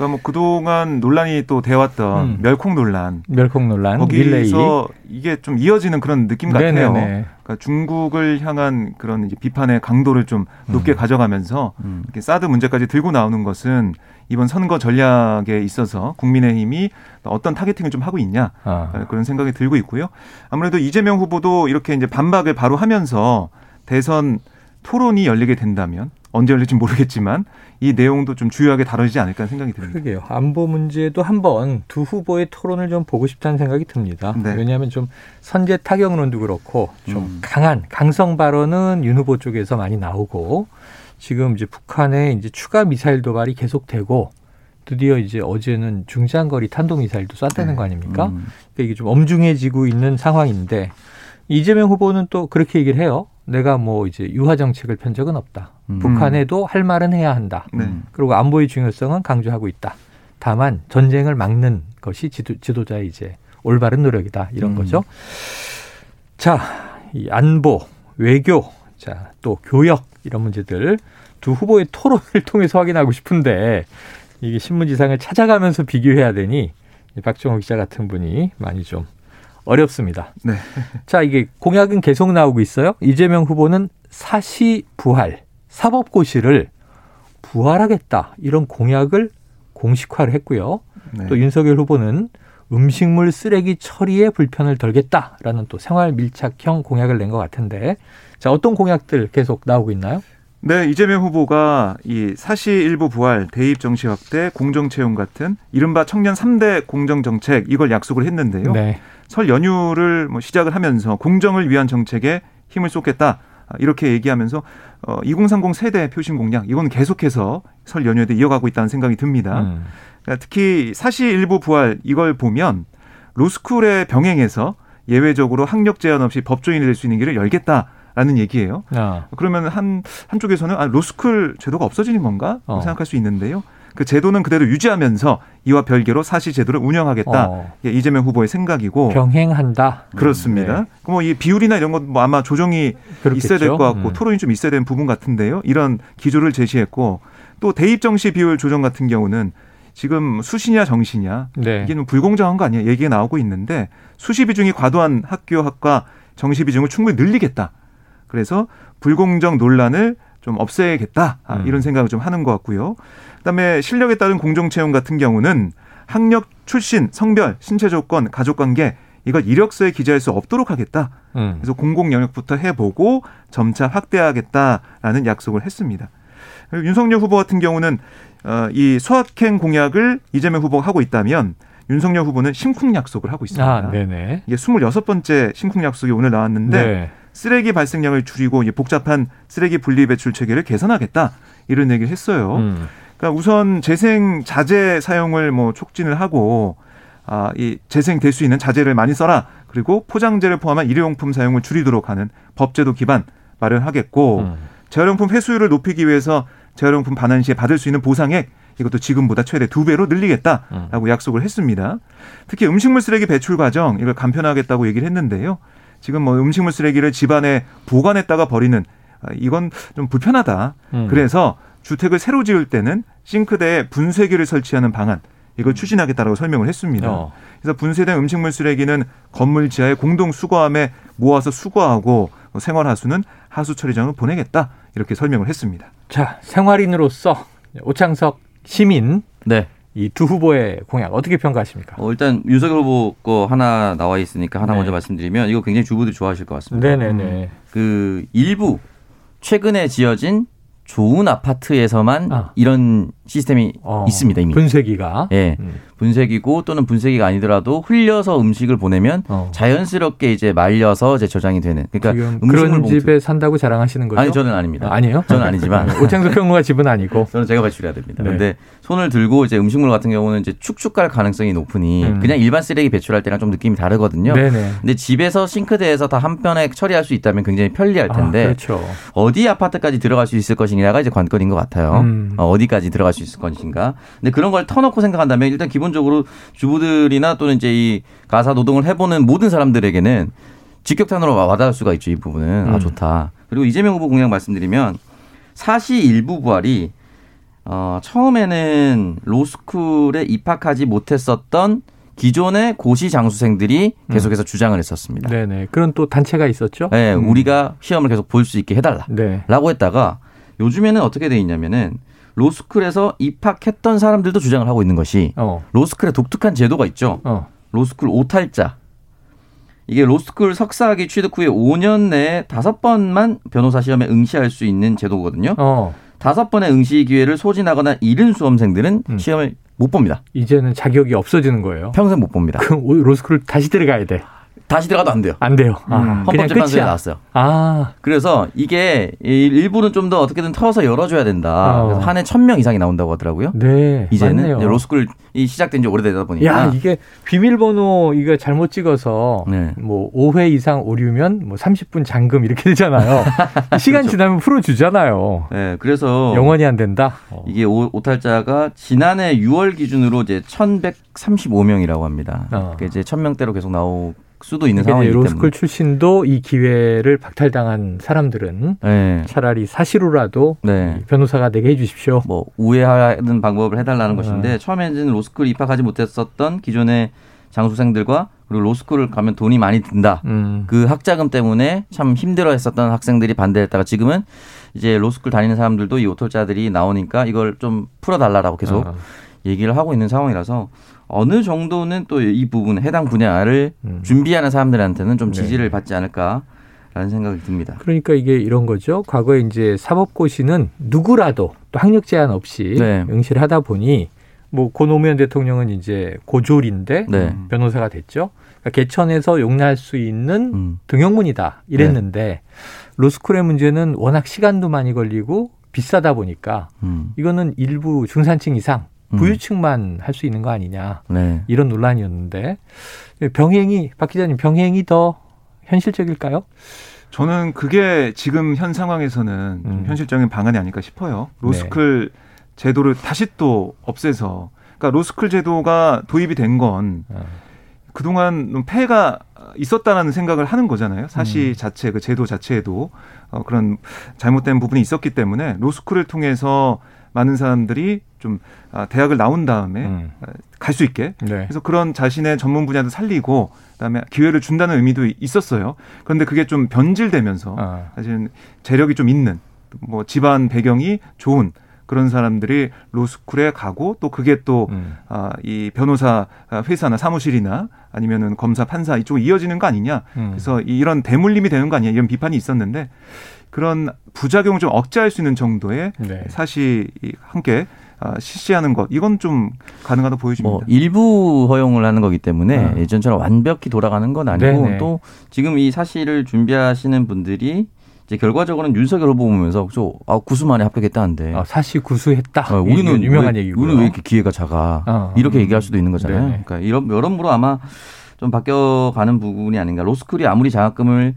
그러니까 뭐 그동안 논란이 또 돼왔던 음. 멸콩 논란 멸콩 논란. 거기서 이게 좀 이어지는 그런 느낌 같아요. 네네네. 그러니까 중국을 향한 그런 비판의 강도를 좀 높게 가져가면서 음. 이렇게 사드 문제까지 들고 나오는 것은 이번 선거 전략에 있어서 국민의힘이 어떤 타겟팅을 좀 하고 있냐 아. 그런 생각이 들고 있고요. 아무래도 이재명 후보도 이렇게 이제 반박을 바로 하면서 대선 토론이 열리게 된다면 언제 열릴지 모르겠지만 이 내용도 좀 주요하게 다뤄지지 않을까 생각이 듭니다. 그러게요. 안보 문제도 한번 두 후보의 토론을 좀 보고 싶다는 생각이 듭니다. 네. 왜냐하면 좀 선제 타격론도 그렇고 좀 음. 강한 강성 발언은 윤 후보 쪽에서 많이 나오고 지금 이제 북한의 이제 추가 미사일 도발이 계속되고 드디어 이제 어제는 중장거리 탄도 미사일도 쐈다는 네. 거 아닙니까? 음. 그러니까 이게 좀 엄중해지고 있는 상황인데 이재명 후보는 또 그렇게 얘기를 해요. 내가 뭐 이제 유화 정책을 편 적은 없다. 음. 북한에도 할 말은 해야 한다. 네. 음. 그리고 안보의 중요성은 강조하고 있다. 다만 전쟁을 막는 것이 지도, 지도 자의 이제 올바른 노력이다. 이런 음. 거죠. 자, 이 안보, 외교, 자, 또 교역 이런 문제들 두 후보의 토론을 통해서 확인하고 싶은데 이게 신문지상을 찾아가면서 비교해야 되니 이 박정호 기자 같은 분이 많이 좀 어렵습니다. 네. 자, 이게 공약은 계속 나오고 있어요. 이재명 후보는 사시 부활, 사법고시를 부활하겠다. 이런 공약을 공식화를 했고요. 네. 또 윤석열 후보는 음식물 쓰레기 처리에 불편을 덜겠다라는 또 생활 밀착형 공약을 낸 것 같은데 자 어떤 공약들 계속 나오고 있나요? 네, 이재명 후보가 이 사시 일부 부활, 대입 정시 확대, 공정 채용 같은 이른바 청년 3대 공정 정책 이걸 약속을 했는데요. 네. 설 연휴를 뭐 시작을 하면서 공정을 위한 정책에 힘을 쏟겠다. 아, 이렇게 얘기하면서 어, 2030 세대 표심 공약 이건 계속해서 설 연휴에도 이어가고 있다는 생각이 듭니다. 음. 그러니까 특히 사시 일부 부활 이걸 보면 로스쿨의 병행해서 예외적으로 학력 제한 없이 법조인이 될 수 있는 길을 열겠다 라는 얘기예요. 아, 그러면 한 한쪽에서는 아, 로스쿨 제도가 없어지는 건가 어. 생각할 수 있는데요. 그 제도는 그대로 유지하면서 이와 별개로 사시 제도를 운영하겠다. 어, 예, 이재명 후보의 생각이고 병행한다. 그렇습니다. 네. 뭐이 비율이나 이런 건 뭐 아마 조정이 그렇겠죠. 있어야 될 것 같고 음. 토론이 좀 있어야 되는 부분 같은데요. 이런 기조를 제시했고 또 대입 정시 비율 조정 같은 경우는 지금 수시냐 정시냐 네. 이게 좀 불공정한 거 아니야 얘기가 나오고 있는데 수시 비중이 과도한 학교 학과 정시 비중을 충분히 늘리겠다. 그래서 불공정 논란을 좀 없애겠다 아, 음. 이런 생각을 좀 하는 것 같고요. 그다음에 실력에 따른 공정 채용 같은 경우는 학력, 출신, 성별, 신체 조건, 가족 관계 이걸 이력서에 기재할 수 없도록 하겠다. 음. 그래서 공공 영역부터 해보고 점차 확대하겠다라는 약속을 했습니다. 윤석열 후보 같은 경우는 어, 이 소확행 공약을 이재명 후보가 하고 있다면 윤석열 후보는 심쿵 약속을 하고 있습니다. 아, 네네. 이게 26번째 심쿵 약속이 오늘 나왔는데 네. 쓰레기 발생량을 줄이고 이 복잡한 쓰레기 분리 배출 체계를 개선하겠다 이런 얘기를 했어요. 음. 그러니까 우선 재생 자재 사용을 뭐 촉진을 하고 아, 이 재생될 수 있는 자재를 많이 써라. 그리고 포장재를 포함한 일회용품 사용을 줄이도록 하는 법제도 기반 마련하겠고 음. 재활용품 회수율을 높이기 위해서 재활용품 반환 시에 받을 수 있는 보상액 이것도 지금보다 최대 두 배로 늘리겠다라고 약속을 했습니다. 특히 음식물 쓰레기 배출 과정 이걸 간편하겠다고 얘기를 했는데요. 지금 뭐 음식물 쓰레기를 집안에 보관했다가 버리는 아, 이건 좀 불편하다. 음. 그래서 주택을 새로 지을 때는 싱크대에 분쇄기를 설치하는 방안 이걸 추진하겠다라고 설명을 했습니다. 어. 그래서 분쇄된 음식물 쓰레기는 건물 지하의 공동 수거함에 모아서 수거하고 생활 하수는 하수 처리장으로 보내겠다 이렇게 설명을 했습니다. 자, 생활인으로서 오창석 시민 네. 이두 후보의 공약 어떻게 평가하십니까? 어, 일단 윤석열 후보 거 하나 나와 있으니까 하나 네. 먼저 말씀드리면 이거 굉장히 주부들이 좋아하실 것 같습니다. 네네네. 그 일부 최근에 지어진 좋은 아파트에서만 아. 이런 시스템이 어, 있습니다 이미. 분쇄기가. 예. 음. 분쇄기고 또는 분쇄기가 아니더라도 흘려서 음식을 보내면 어. 자연스럽게 이제 말려서 이제 저장이 되는. 그러니까 그런 봉투. 집에 산다고 자랑하시는 거죠? 아니 저는 아닙니다. 아, 아니에요? 저는 아니지만 오창석 평론가 집은 아니고. 저는 제가 배출해야 됩니다. 네. 근데 손을 들고 이제 음식물 같은 경우는 이제 축축 갈 가능성이 높으니 음. 그냥 일반 쓰레기 배출할 때랑 좀 느낌이 다르거든요. 네네. 근데 집에서 싱크대에서 다 한 편에 처리할 수 있다면 굉장히 편리할 아, 텐데 그렇죠. 어디 아파트까지 들어갈 수 있을 것이냐가 이제 관건인 것 같아요. 음. 어, 어디까지 들어갈 수 있을 것인가. 근데 그런 걸 터놓고 생각한다면 일단 기본 적으로 주부들이나 또는 이제 이 가사 노동을 해보는 모든 사람들에게는 직격탄으로 와- 와닿을 수가 있죠. 이 부분은 음. 아 좋다. 그리고 이재명 후보 공약 말씀드리면 사시 일부 부활이 어, 처음에는 로스쿨에 입학하지 못했었던 기존의 고시 장수생들이 계속해서 주장을 했었습니다. 네네. 그런 또 단체가 있었죠? 네, 음. 우리가 시험을 계속 볼 수 있게 해달라. 네. 라고 했다가 요즘에는 어떻게 돼 있냐면은 로스쿨에서 입학했던 사람들도 주장을 하고 있는 것이 어. 로스쿨에 독특한 제도가 있죠. 어. 로스쿨 오탈자. 이게 로스쿨 석사학위 취득 후에 5년 내에 다섯 번만 변호사 시험에 응시할 수 있는 제도거든요. 어. 다섯 번의 응시 기회를 소진하거나 잃은 수험생들은 음. 시험을 못 봅니다. 이제는 자격이 없어지는 거예요. 평생 못 봅니다. 그럼 오- 로스쿨 다시 들어가야 돼. 다시 들어가도 안 돼요. 안 돼요. 아, 그냥 헌법재판소에. 나왔어요. 아, 그래서 이게 일부는 좀 더 어떻게든 털어서 열어줘야 된다. 어. 그래서 한해 천 명 이상이 나온다고 하더라고요. 네. 이제는. 이제 로스쿨이 시작된 지 오래되다 보니까 야, 이게 비밀번호 이거 잘못 찍어서 네. 뭐 5회 이상 오류면 뭐 30분 잠금 이렇게 되잖아요. 시간 그렇죠. 지나면 풀어주잖아요. 네, 그래서 영원히 안 된다. 어. 이게 오- 오탈자가 지난해 6월 기준으로 이제 1,135명이라고 합니다. 어. 그게 이제 1,000명대로 계속 나올 수도 있는 이제 상황이기 로스쿨 때문에. 출신도 이 기회를 박탈당한 사람들은 네. 차라리 사시로라도 네. 이 변호사가 되게 해주십시오. 뭐 우회하는 방법을 해달라는 네. 것인데 처음에는 로스쿨 입학하지 못했었던 기존의 장수생들과 그리고 로스쿨을 가면 돈이 많이 든다. 음. 그 학자금 때문에 참 힘들어 했었던 학생들이 반대했다가 지금은 이제 로스쿨 다니는 사람들도 이 오탈자들이 나오니까 이걸 좀 풀어달라라고 계속 어. 얘기를 하고 있는 상황이라서 어느 정도는 또 이 부분 해당 분야를 음. 준비하는 사람들한테는 좀 네. 지지를 받지 않을까 라는 생각이 듭니다. 그러니까 이게 이런 거죠. 과거에 이제 사법고시는 누구라도 또 학력 제한 없이 네. 응시를 하다 보니 뭐 고 노무현 대통령은 이제 고졸인데 네. 변호사가 됐죠. 그러니까 개천에서 용납할 수 있는 음. 등용문이다 이랬는데 로스쿨의 문제는 워낙 시간도 많이 걸리고 비싸다 보니까 음. 이거는 일부 중산층 이상 음. 부유층만 할 수 있는 거 아니냐 네. 이런 논란이었는데 병행이 박 기자님 병행이 더 현실적일까요? 저는 그게 지금 현 상황에서는 좀 음. 현실적인 방안이 아닐까 싶어요. 로스쿨 제도를 다시 또 없애서 그러니까 로스쿨 제도가 도입이 된건 어. 그동안 폐해가 있었다라는 생각을 하는 거잖아요. 사시 음. 자체 그 제도 자체에도 어, 그런 잘못된 부분이 있었기 때문에 로스쿨을 통해서 많은 사람들이 좀 아, 대학을 나온 다음에 음. 갈수 있게 네. 그래서 그런 자신의 전문 분야도 살리고 그다음에 기회를 준다는 의미도 있었어요. 그런데 그게 좀 변질되면서 아. 사실은 재력이 좀 있는 뭐 집안 배경이 좋은 그런 사람들이 로스쿨에 가고 또 그게 또 음. 아, 이 변호사 회사나 사무실이나 아니면은 검사 판사 이쪽으로 이어지는 거 아니냐. 음. 그래서 이- 이런 대물림이 되는 거 아니냐 이런 비판이 있었는데 그런 부작용을 좀 억제할 수 있는 정도의 네. 사실이 함께 아, 실시하는 것 이건 좀 가능하다 보여집니다. 뭐 일부 허용을 하는 거기 때문에 아. 예전처럼 완벽히 돌아가는 건 아니고 네네. 또 지금 이 사실을 준비하시는 분들이 이제 결과적으로는 윤석열 후보 보면서 저 아, 구수만에 합격했다는데 아, 사시 구수했다. 어, 우리는 이건 유명한 왜, 얘기고요. 우리는 왜 이렇게 기회가 작아 어. 이렇게 얘기할 수도 있는 거잖아요. 네네. 그러니까 이런 여러모로 아마 좀 바뀌어가는 부분이 아닌가. 로스쿨이 아무리 장학금을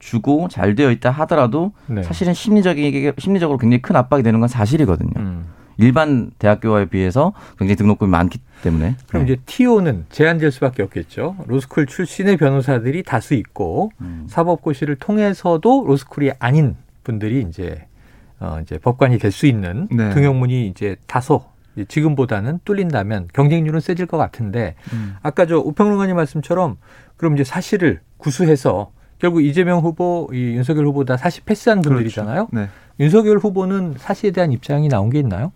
주고 잘 되어 있다 하더라도 네. 사실은 심리적인 심리적으로 굉장히 큰 압박이 되는 건 사실이거든요. 음. 일반 대학교에 비해서 굉장히 등록금이 많기 때문에. 그럼 네. 이제 TO는 제한될 수밖에 없겠죠. 로스쿨 출신의 변호사들이 다수 있고 음. 사법고시를 통해서도 로스쿨이 아닌 분들이 이제 어 이제 법관이 될 수 있는 네. 등용문이 이제 다소 지금보다는 뚫린다면 경쟁률은 세질 것 같은데 음. 아까 저 우평론가님 말씀처럼 그럼 이제 사실을 구수해서 결국 이재명 후보, 이 윤석열 후보 다 사실 패스한 분들이잖아요. 네. 윤석열 후보는 사실에 대한 입장이 나온 게 있나요?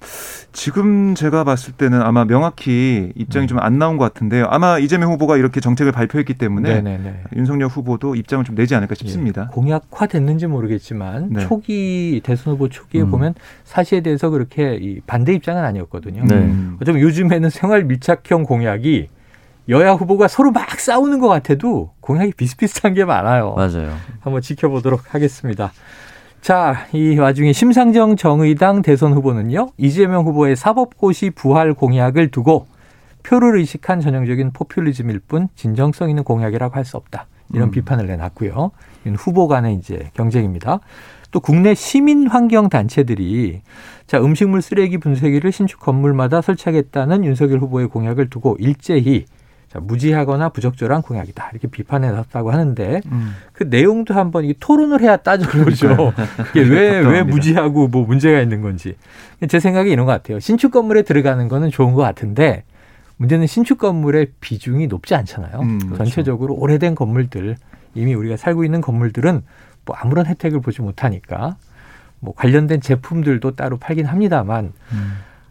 지금 제가 봤을 때는 아마 명확히 입장이 좀안 나온 것 같은데요. 아마 이재명 후보가 이렇게 정책을 발표했기 때문에 네네네. 윤석열 후보도 입장을 좀 내지 않을까 싶습니다. 예, 공약화 됐는지 모르겠지만 네. 초기 대선 후보 초기에 음. 보면 사실에 대해서 그렇게 이 반대 입장은 아니었거든요. 네. 음. 어쩌면 요즘에는 생활 밀착형 공약이 여야 후보가 서로 막 싸우는 것 같아도 공약이 비슷비슷한 게 많아요. 맞아요. 한번 지켜보도록 하겠습니다. 자, 이 와중에 심상정 정의당 대선 후보는요, 이재명 후보의 사법고시 부활 공약을 두고 표를 의식한 전형적인 포퓰리즘일 뿐 진정성 있는 공약이라고 할 수 없다. 이런 음. 비판을 내놨고요. 후보 간의 이제 경쟁입니다. 또 국내 시민 환경 단체들이 자, 음식물 쓰레기 분쇄기를 신축 건물마다 설치하겠다는 윤석열 후보의 공약을 두고 일제히 자, 무지하거나 부적절한 공약이다. 이렇게 비판해 놨다고 하는데 음. 그 내용도 한번 토론을 해야 따져보죠. 그게 왜, 왜. 무지하고 뭐 문제가 있는 건지. 제 생각에 이런 것 같아요. 신축 건물에 들어가는 거는 좋은 것 같은데 문제는 신축 건물의 비중이 높지 않잖아요. 음, 그렇죠. 전체적으로 오래된 건물들, 이미 우리가 살고 있는 건물들은 뭐 아무런 혜택을 보지 못하니까 뭐 관련된 제품들도 따로 팔긴 합니다만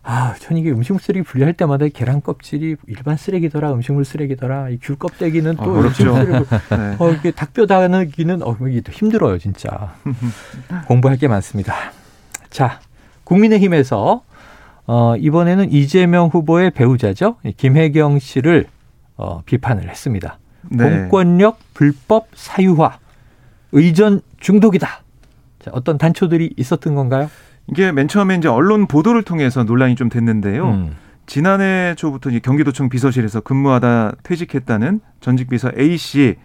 아, 전 이게 음식물 쓰레기 분리할 때마다 계란 껍질이 일반 쓰레기더라, 음식물 쓰레기더라, 이귤 껍데기는 또 아, 어렵죠. 음식물 쓰레기 네. 어, 이게 닭뼈 다느기는 어, 이게 또 힘들어요, 진짜. 공부할 게 많습니다. 자, 국민의힘에서 어, 이번에는 이재명 후보의 배우자죠. 이 김혜경 씨를 어, 비판을 했습니다. 네. 공권력 불법 사유화, 의전 중독이다. 자, 어떤 단초들이 있었던 건가요? 이게 맨 처음에 이제 언론 보도를 통해서 논란이 좀 됐는데요. 음. 지난해 초부터 경기도청 비서실에서 근무하다 퇴직했다는 전직 비서 A 씨이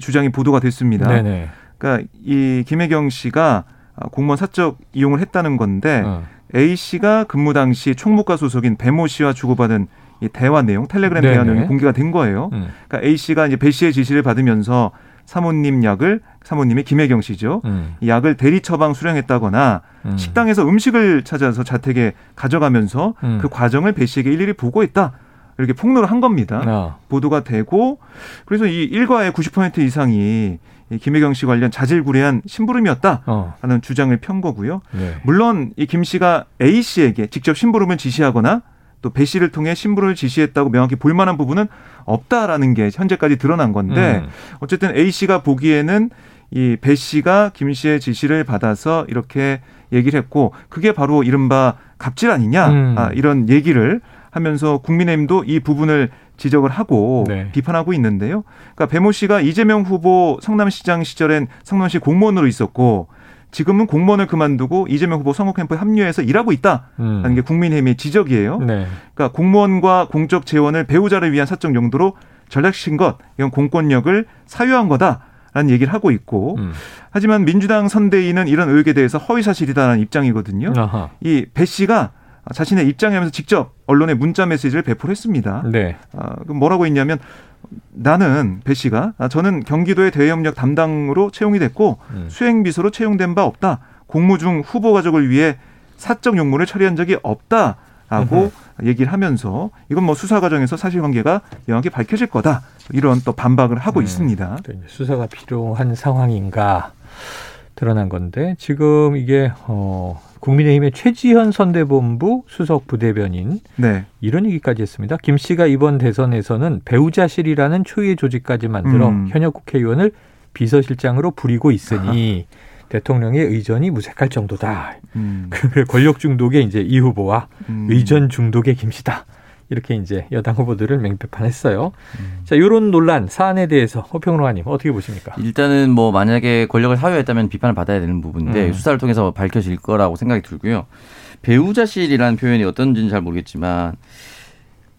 주장이 보도가 됐습니다. 네네. 그러니까 이 김혜경 씨가 공무원 사적 이용을 했다는 건데 어. A 씨가 근무 당시 총무과 소속인 배모 씨와 주고받은 이 대화 내용, 텔레그램 네네. 대화 내용이 공개가 된 거예요. 음. 그러니까 A 씨가 이제 배 씨의 지시를 받으면서 사모님 약을 사모님이 김혜경 씨죠. 음. 이 약을 대리 처방 수령했다거나 음. 식당에서 음식을 찾아서 자택에 가져가면서 음. 그 과정을 배 씨에게 일일이 보고했다. 이렇게 폭로를 한 겁니다. 어. 보도가 되고 그래서 이 일과의 90% 이상이 이 김혜경 씨 관련 자질구레한 심부름이었다. 어. 하는 주장을 편 거고요. 네. 물론 이 김 씨가 A 씨에게 직접 심부름을 지시하거나 또 배 씨를 통해 심부름을 지시했다고 명확히 볼 만한 부분은 없다라는 게 현재까지 드러난 건데 음. 어쨌든 A 씨가 보기에는 이 배 씨가 김 씨의 지시를 받아서 이렇게 얘기를 했고 그게 바로 이른바 갑질 아니냐 음. 아, 이런 얘기를 하면서 국민의힘도 이 부분을 지적을 하고 네. 비판하고 있는데요. 그러니까 배모 씨가 이재명 후보 성남시장 시절엔 성남시 공무원으로 있었고 지금은 공무원을 그만두고 이재명 후보 선거 캠프에 합류해서 일하고 있다라는 음. 게 국민의힘의 지적이에요. 네. 그러니까 공무원과 공적 재원을 배우자를 위한 사적 용도로 전략시킨 것, 이건 공권력을 사유한 거다 라는 얘기를 하고 있고, 음. 하지만 민주당 선대위는 이런 의혹에 대해서 허위 사실이다라는 입장이거든요. 이 배 씨가 자신의 입장하면서 직접 언론에 문자 메시지를 배포를 했습니다. 네. 아, 그럼 뭐라고 했냐면 나는 배 씨가 아, 저는 경기도의 대외협력 담당으로 채용이 됐고 음. 수행 비서로 채용된 바 없다. 공무 중 후보 가족을 위해 사적 용무를 처리한 적이 없다라고 얘기를 하면서 이건 뭐 수사 과정에서 사실관계가 명확히 밝혀질 거다 이런 또 반박을 하고 음. 있습니다. 수사가 필요한 상황인가 드러난 건데 지금 이게 어 국민의힘의 최지현 선대본부 수석 부대변인 네, 이런 얘기까지 했습니다. 김 씨가 이번 대선에서는 배우자실이라는 초유의 조직까지 만들어 음. 현역 국회의원을 비서실장으로 부리고 있으니 대통령의 의전이 무색할 정도다. 음, 그 권력 중독의 이제 이 후보와 음. 의전 중독의 김 씨다. 이렇게 이제 여당 후보들을 맹비판했어요. 음. 자, 이런 논란 사안에 대해서 허평로아님 어떻게 보십니까? 일단은 뭐 만약에 권력을 사유했다면 비판을 받아야 되는 부분인데 음. 수사를 통해서 밝혀질 거라고 생각이 들고요. 배우자실이라는 표현이 어떤지는 잘 모르겠지만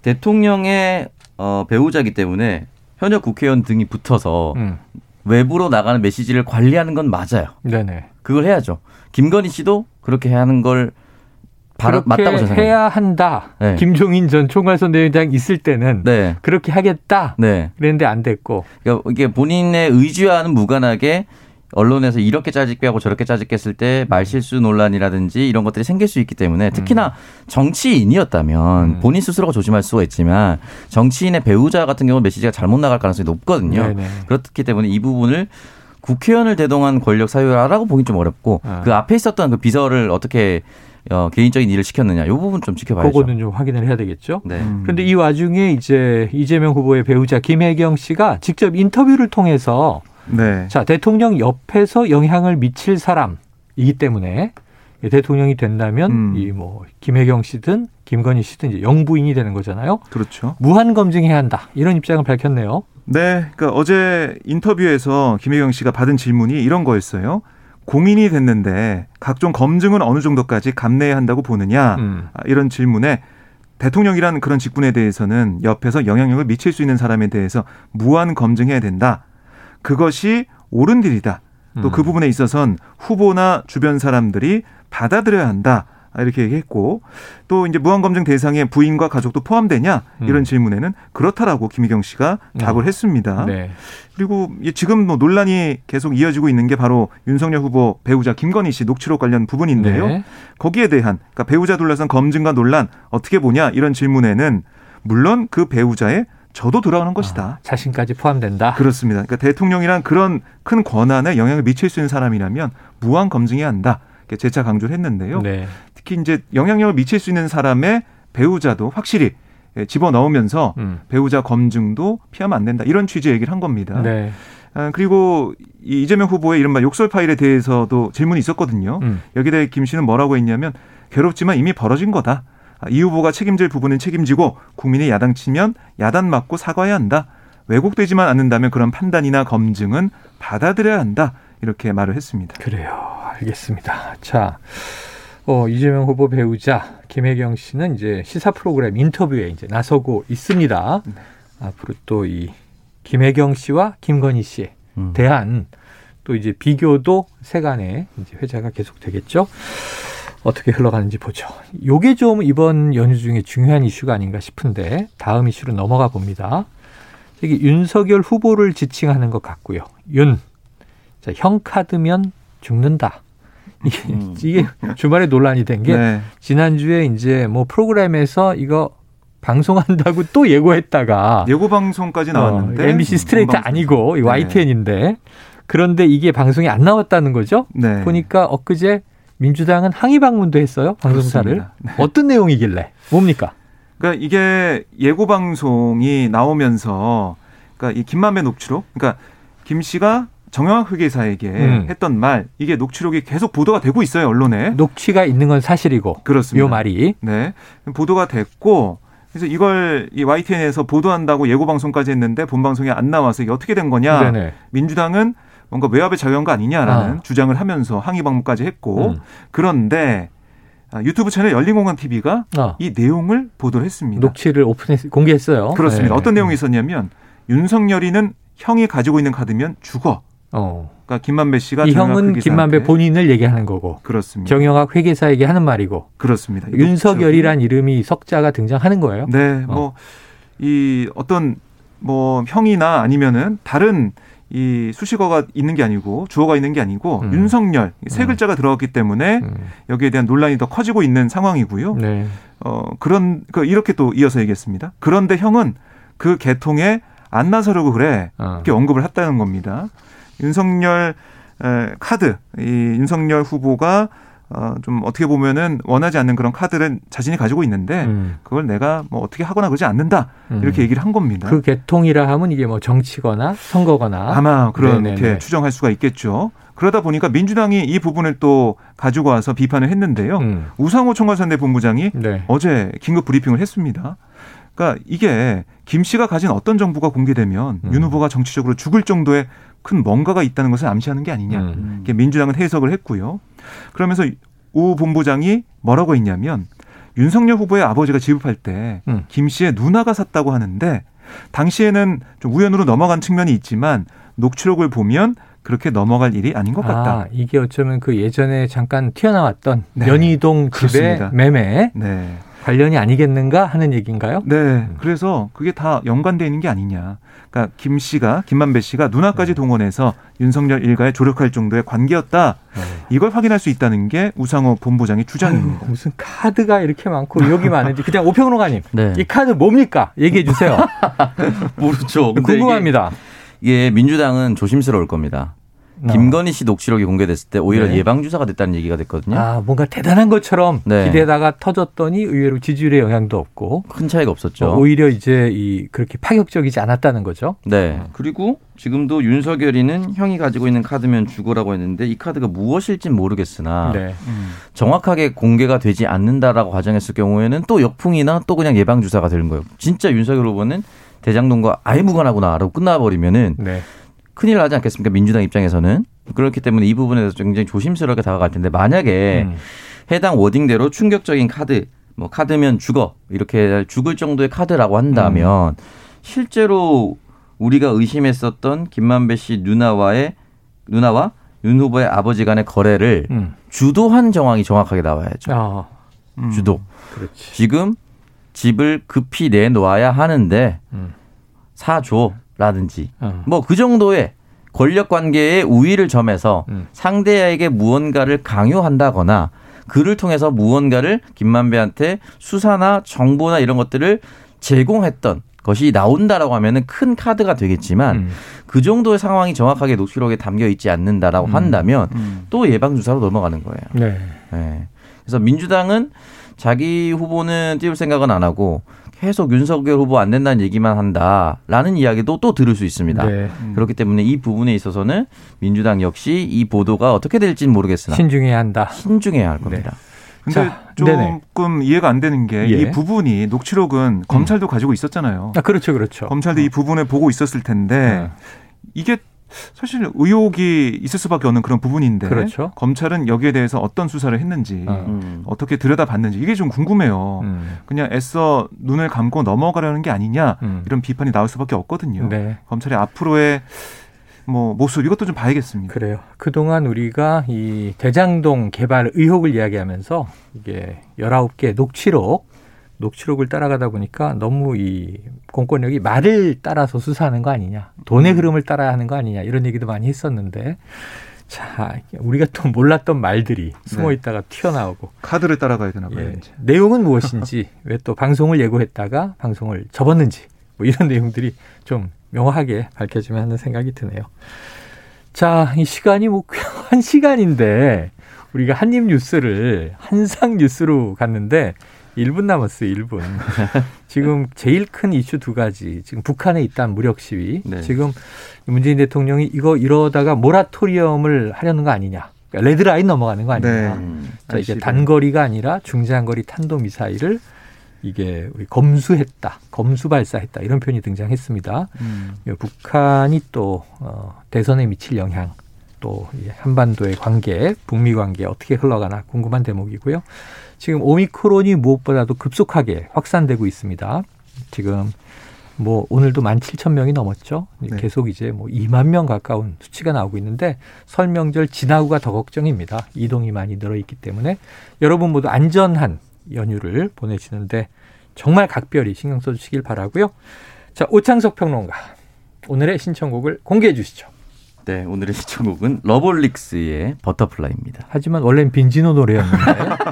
대통령의 어, 배우자기 때문에 현역 국회의원 등이 붙어서 음, 외부로 나가는 메시지를 관리하는 건 맞아요. 네네. 그걸 해야죠. 김건희 씨도 그렇게 해야 하는 걸 바로 맞다고 저는 생각합니다. 해야 한다. 네. 김종인 전 총괄선대위원장 있을 때는 네. 그렇게 하겠다. 네. 그랬는데 안 됐고. 그러니까 이게 본인의 의지와는 무관하게 언론에서 이렇게 짜집게 하고 저렇게 짜집게 했을 때 말실수 논란이라든지 이런 것들이 생길 수 있기 때문에 특히나 정치인이었다면 음. 본인 스스로가 조심할 수가 있지만 정치인의 배우자 같은 경우는 메시지가 잘못 나갈 가능성이 높거든요. 네네. 그렇기 때문에 이 부분을 국회의원을 대동한 권력 사유라고 보기 좀 어렵고 아. 그 앞에 있었던 그 비서를 어떻게 어, 개인적인 일을 시켰느냐 이 부분 좀 지켜봐야죠. 그거는 좀 확인을 해야 되겠죠. 네. 음. 그런데 이 와중에 이제 이재명 후보의 배우자 김혜경 씨가 직접 인터뷰를 통해서 네. 자 대통령 옆에서 영향을 미칠 사람이기 때문에 대통령이 된다면 음. 이뭐 김혜경 씨든 김건희 씨든 이제 영부인이 되는 거잖아요. 그렇죠. 무한 검증해야 한다 이런 입장을 밝혔네요. 네, 그러니까 어제 인터뷰에서 김혜경 씨가 받은 질문이 이런 거였어요. 공인이 됐는데 각종 검증은 어느 정도까지 감내해야 한다고 보느냐 음. 아, 이런 질문에 대통령이라는 그런 직분에 대해서는 옆에서 영향력을 미칠 수 있는 사람에 대해서 무한 검증해야 된다. 그것이 옳은 일이다. 또그 음. 부분에 있어선 후보나 주변 사람들이 받아들여야 한다. 이렇게 얘기했고 또 이제 무한 검증 대상에 부인과 가족도 포함되냐 이런 음. 질문에는 그렇다라고 김희경 씨가 답을 어. 했습니다. 네. 그리고 이 지금 뭐 논란이 계속 이어지고 있는 게 바로 윤석열 후보 배우자 김건희 씨 녹취록 관련 부분인데요. 네. 거기에 대한 그러니까 배우자 둘러싼 검증과 논란 어떻게 보냐 이런 질문에는 물론 그 배우자의 저도 돌아오는 것이다. 아, 자신까지 포함된다. 그렇습니다. 그러니까 대통령이란 그런 큰 권한에 영향을 미칠 수 있는 사람이라면 무한 검증해야 한다. 재차 강조를 했는데요. 네. 특히 이제 영향력을 미칠 수 있는 사람의 배우자도 확실히 예, 집어 넣으면서 음. 배우자 검증도 피하면 안 된다. 이런 취지의 얘기를 한 겁니다. 네. 아, 그리고 이 이재명 후보의 이른바 욕설 파일에 대해서도 질문이 있었거든요. 음. 여기에 대해 김 씨는 뭐라고 했냐면 괴롭지만 이미 벌어진 거다. 아, 이 후보가 책임질 부분은 책임지고 국민이 야당치면 야단 맞고 사과해야 한다. 왜곡되지만 않는다면 그런 판단이나 검증은 받아들여야 한다. 이렇게 말을 했습니다. 그래요. 알겠습니다. 자, 어, 이재명 후보 배우자 김혜경 씨는 이제 시사 프로그램 인터뷰에 이제 나서고 있습니다. 네. 앞으로 또 이 김혜경 씨와 김건희 씨에 음. 대한 또 이제 비교도 세간에 이제 회자가 계속 되겠죠. 어떻게 흘러가는지 보죠. 요게 좀 이번 연휴 중에 중요한 이슈가 아닌가 싶은데 다음 이슈로 넘어가 봅니다. 이게 윤석열 후보를 지칭하는 것 같고요. 윤. 자, 형 카드면 죽는다. 이게, 주말에 논란이 된게 네. 지난주에 이제 뭐 프로그램에서 이거 방송한다고 또 예고했다가 예고 방송까지 나왔는데 어, MBC 스트레이트. 아니고 이 네. YTN인데 그런데 이게 방송이 안 나왔다는 거죠. 네. 보니까 엊그제 민주당은 항의 방문도 했어요. 방송사를. 네. 어떤 내용이길래? 뭡니까? 그러니까 이게 예고 방송이 나오면서 그러니까 이 김만배 녹취록 그러니까 김 씨가 정영학 회계사에게 음. 했던 말 이게 녹취록이 계속 보도가 되고 있어요 언론에 녹취가 있는 건 사실이고 그렇습니다. 요 말이 네 보도가 됐고 그래서 이걸 이 YTN에서 보도한다고 예고 방송까지 했는데 본 방송이 안 나와서 이게 어떻게 된 거냐 네네. 민주당은 뭔가 외압에 작용한 거 아니냐라는 아. 주장을 하면서 항의 방문까지 했고 음. 그런데 아, 유튜브 채널 열린공간 TV가 어, 이 내용을 보도를 했습니다. 녹취를 오픈했 공개했어요. 그렇습니다. 네. 어떤 내용이 있었냐면 윤석열이는 형이 가지고 있는 카드면 죽어. 어. 그러니까 김만배 씨가 이 형은 김만배 본인을 얘기하는 거고 그렇습니다. 정영학 회계사에게 하는 말이고 그렇습니다. 이 윤석열이란 이름이 석자가 등장하는 거예요. 네, 뭐이 어떤 뭐 형이나 아니면은 다른 이 수식어가 있는 게 아니고 주어가 있는 게 아니고 음. 윤석열 세 음. 글자가 들어갔기 때문에 음. 여기에 대한 논란이 더 커지고 있는 상황이고요. 네. 어 그런 그 이렇게 또 이어서 얘기했습니다. 그런데 형은 그 개통에 안 나서려고 그래. 어. 이렇게 언급을 했다는 겁니다. 윤석열 에, 카드 이 윤석열 후보가 어, 좀 어떻게 보면은 원하지 않는 그런 카드를 자신이 가지고 있는데 음. 그걸 내가 뭐 어떻게 하거나 그러지 않는다 음. 이렇게 얘기를 한 겁니다. 그 개통이라 하면 이게 뭐 정치거나 선거거나 아마 그렇게 네네네. 추정할 수가 있겠죠. 그러다 보니까 민주당이 이 부분을 또 가지고 와서 비판을 했는데요. 음. 우상호 총괄선대 본부장이 네. 어제 긴급 브리핑을 했습니다. 그러니까 이게 김 씨가 가진 어떤 정보가 공개되면 음. 윤 후보가 정치적으로 죽을 정도의 큰 뭔가가 있다는 것을 암시하는 게 아니냐. 음. 이렇게 민주당은 해석을 했고요. 그러면서 우 본부장이 뭐라고 했냐면 윤석열 후보의 아버지가 지급할 때 음. 김 씨의 누나가 샀다고 하는데 당시에는 좀 우연으로 넘어간 측면이 있지만 녹취록을 보면 그렇게 넘어갈 일이 아닌 것 같다. 아, 이게 어쩌면 그 예전에 잠깐 튀어나왔던 네. 연희동 집의 그렇습니다. 매매 네. 관련이 아니겠는가 하는 얘기인가요? 네. 그래서 그게 다 연관돼 있는 게 아니냐. 그러니까 김 씨가 김만배 씨가 누나까지 동원해서 윤석열 일가에 조력할 정도의 관계였다. 이걸 확인할 수 있다는 게 우상호 본부장의 주장입니다. 아유, 무슨 카드가 이렇게 많고 의혹이 많은지 그냥 오평로가님 네. 이 카드 뭡니까? 얘기해 주세요. 모르죠. 근데 궁금합니다. 이게, 이게 민주당은 조심스러울 겁니다. 어. 김건희 씨 녹취록이 공개됐을 때 오히려 네. 예방 주사가 됐다는 얘기가 됐거든요. 아 뭔가 대단한 것처럼 네. 기대다가 터졌더니 의외로 지지율에 영향도 없고 큰 차이가 없었죠. 어, 오히려 이제 이 그렇게 파격적이지 않았다는 거죠. 네. 그리고 지금도 윤석열이는 형이 가지고 있는 카드면 주고라고 했는데 이 카드가 무엇일진 모르겠으나 네. 음. 정확하게 공개가 되지 않는다라고 가정했을 경우에는 또 역풍이나 또 그냥 예방 주사가 되는 거예요. 진짜 윤석열 후보는 대장동과 아예 무관하구나라고 끝나버리면은 네. 큰일 나지 않겠습니까? 민주당 입장에서는 그렇기 때문에 이 부분에 대해서 굉장히 조심스럽게 다가갈 텐데 만약에 음. 해당 워딩대로 충격적인 카드, 뭐 카드면 죽어 이렇게 죽을 정도의 카드라고 한다면 실제로 우리가 의심했었던 김만배 씨 누나와의 누나와 윤 후보의 아버지 간의 거래를 음. 주도한 정황이 정확하게 나와야죠. 아, 음. 주도. 그렇지. 지금 집을 급히 내놓아야 하는데 음. 사줘 라든지 어. 뭐그 정도의 권력 관계의 우위를 점해서 음. 상대에게 무언가를 강요한다거나 그를 통해서 무언가를 김만배한테 수사나 정보나 이런 것들을 제공했던 것이 나온다라고 하면은 큰 카드가 되겠지만 음. 그 정도의 상황이 정확하게 녹취록에 담겨 있지 않는다라고 음. 한다면 음. 또 예방 주사로 넘어가는 거예요. 네. 예. 그래서 민주당은 자기 후보는 띄울 생각은 안 하고 계속 윤석열 후보 안 된다는 얘기만 한다라는 이야기도 또 들을 수 있습니다. 네. 음. 그렇기 때문에 이 부분에 있어서는 민주당 역시 이 보도가 어떻게 될지는 모르겠으나 신중해야 한다. 신중해야 할 겁니다. 근데 자, 네네. 조금 이해가 안 되는 게이 예. 부분이 녹취록은 검찰도 가지고 있었잖아요. 아, 그렇죠, 그렇죠. 검찰도 이 부분을 보고 있었을 텐데 네. 이게 사실 의혹이 있을 수밖에 없는 그런 부분인데 그렇죠. 검찰은 여기에 대해서 어떤 수사를 했는지 어. 음. 어떻게 들여다봤는지 이게 좀 궁금해요. 음. 그냥 애써 눈을 감고 넘어가려는 게 아니냐 음. 이런 비판이 나올 수밖에 없거든요. 네. 검찰의 앞으로의 뭐 모습 이것도 좀 봐야겠습니다. 그래요. 그동안 우리가 이 대장동 개발 의혹을 이야기하면서 이게 19개 녹취록, 녹취록을 따라가다 보니까 너무 이 공권력이 말을 따라서 수사하는 거 아니냐, 돈의 흐름을 따라야 하는 거 아니냐, 이런 얘기도 많이 했었는데, 자, 우리가 또 몰랐던 말들이 숨어 네. 있다가 튀어나오고, 카드를 따라가야 되나 봐요. 예. 내용은 무엇인지, 왜 또 방송을 예고했다가 방송을 접었는지, 뭐 이런 내용들이 좀 명확하게 밝혀지면 하는 생각이 드네요. 자, 이 시간이 뭐한 시간인데 우리가 한입 뉴스를 한상 뉴스로 갔는데 1분 남았어요, 1분. 지금 제일 큰 이슈 두 가지. 지금 북한에 있다는 무력 시위. 네. 지금 문재인 대통령이 이거 이러다가 모라토리엄을 하려는 거 아니냐. 그러니까 레드라인 넘어가는 거 아니냐. 네. 음. 자, 이게 알시고. 단거리가 아니라 중장거리 탄도 미사일을 이게 우리 검수했다, 검수 발사했다 이런 표현이 등장했습니다. 음. 이 북한이 또 어, 대선에 미칠 영향, 또이 한반도의 관계, 북미 관계 어떻게 흘러가나 궁금한 대목이고요. 지금 오미크론이 무엇보다도 급속하게 확산되고 있습니다. 지금 뭐 오늘도 17,000명이 넘었죠. 네. 계속 이제 뭐 2만 명 가까운 수치가 나오고 있는데 설 명절 지나고가 더 걱정입니다. 이동이 많이 늘어 있기 때문에 여러분 모두 안전한 연휴를 보내시는데 정말 각별히 신경 써 주시길 바라고요. 자 오창석 평론가 오늘의 신청곡을 공개해 주시죠. 네, 오늘의 신청곡은 러브홀릭스의 Butterfly입니다. 하지만 원래는 빈지노 노래였는데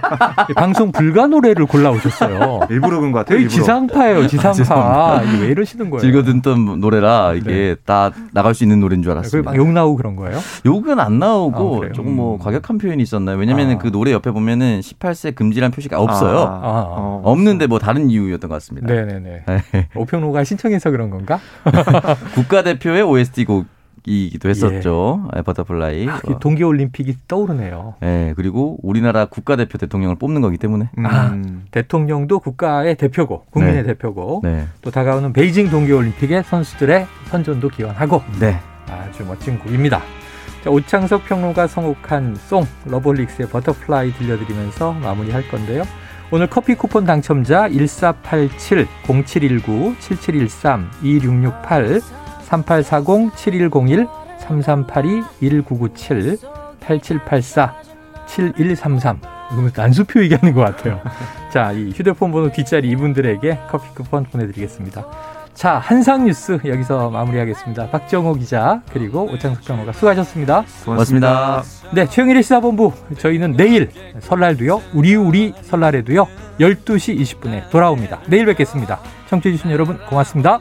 방송 불가 노래를 골라오셨어요. 일부러 그런 것 같아요. 일부러. 지상파예요, 지상파. 죄송합니다. 이게 왜 이러시는 거예요? 즐겨 듣던 노래라 이게 네. 다 나갈 수 있는 노래인 줄 그게 알았습니다. 막욕 나오고 그런 거예요? 욕은 안 아, 나오고 그래요? 조금 뭐 음. 과격한 표현이 있었나요? 왜냐면은 아. 그 노래 옆에 보면은 18세 금지란 표시가 없어요. 아, 아, 어, 없는데 뭐 다른 이유였던 것 같습니다. 네네네. 네. 오평로가 신청해서 그런 건가? 국가대표의 OST 곡 이기도 했었죠. 네, Butterfly. 아, 그 동계올림픽이 떠오르네요. 네, 그리고 우리나라 국가대표 대통령을 뽑는 거기 때문에. 음. 아. 대통령도 국가의 대표고, 국민의 네. 대표고, 네. 또 다가오는 베이징 동계올림픽에 선수들의 선전도 기원하고 네. 아주 멋진 곡입니다. 자, 오창석 평론가 선곡한 song 러브홀릭스의 Butterfly 들려드리면서 마무리할 건데요. 오늘 커피 쿠폰 당첨자 1487 0719 7713 2668 3840 7101 3382 1997 8784 7133 이거 난수표 얘기하는 것 같아요. 자, 이 휴대폰 번호 뒷자리 이분들에게 커피 쿠폰 보내드리겠습니다. 자, 한상 뉴스 여기서 마무리하겠습니다. 박정호 기자 그리고 오창석 평론가 수고하셨습니다. 고맙습니다. 네, 최영일의 시사본부 저희는 내일 설날도요. 우리 우리 설날에도요. 12시 20분에 돌아옵니다. 내일 뵙겠습니다. 청취해 주신 여러분 고맙습니다.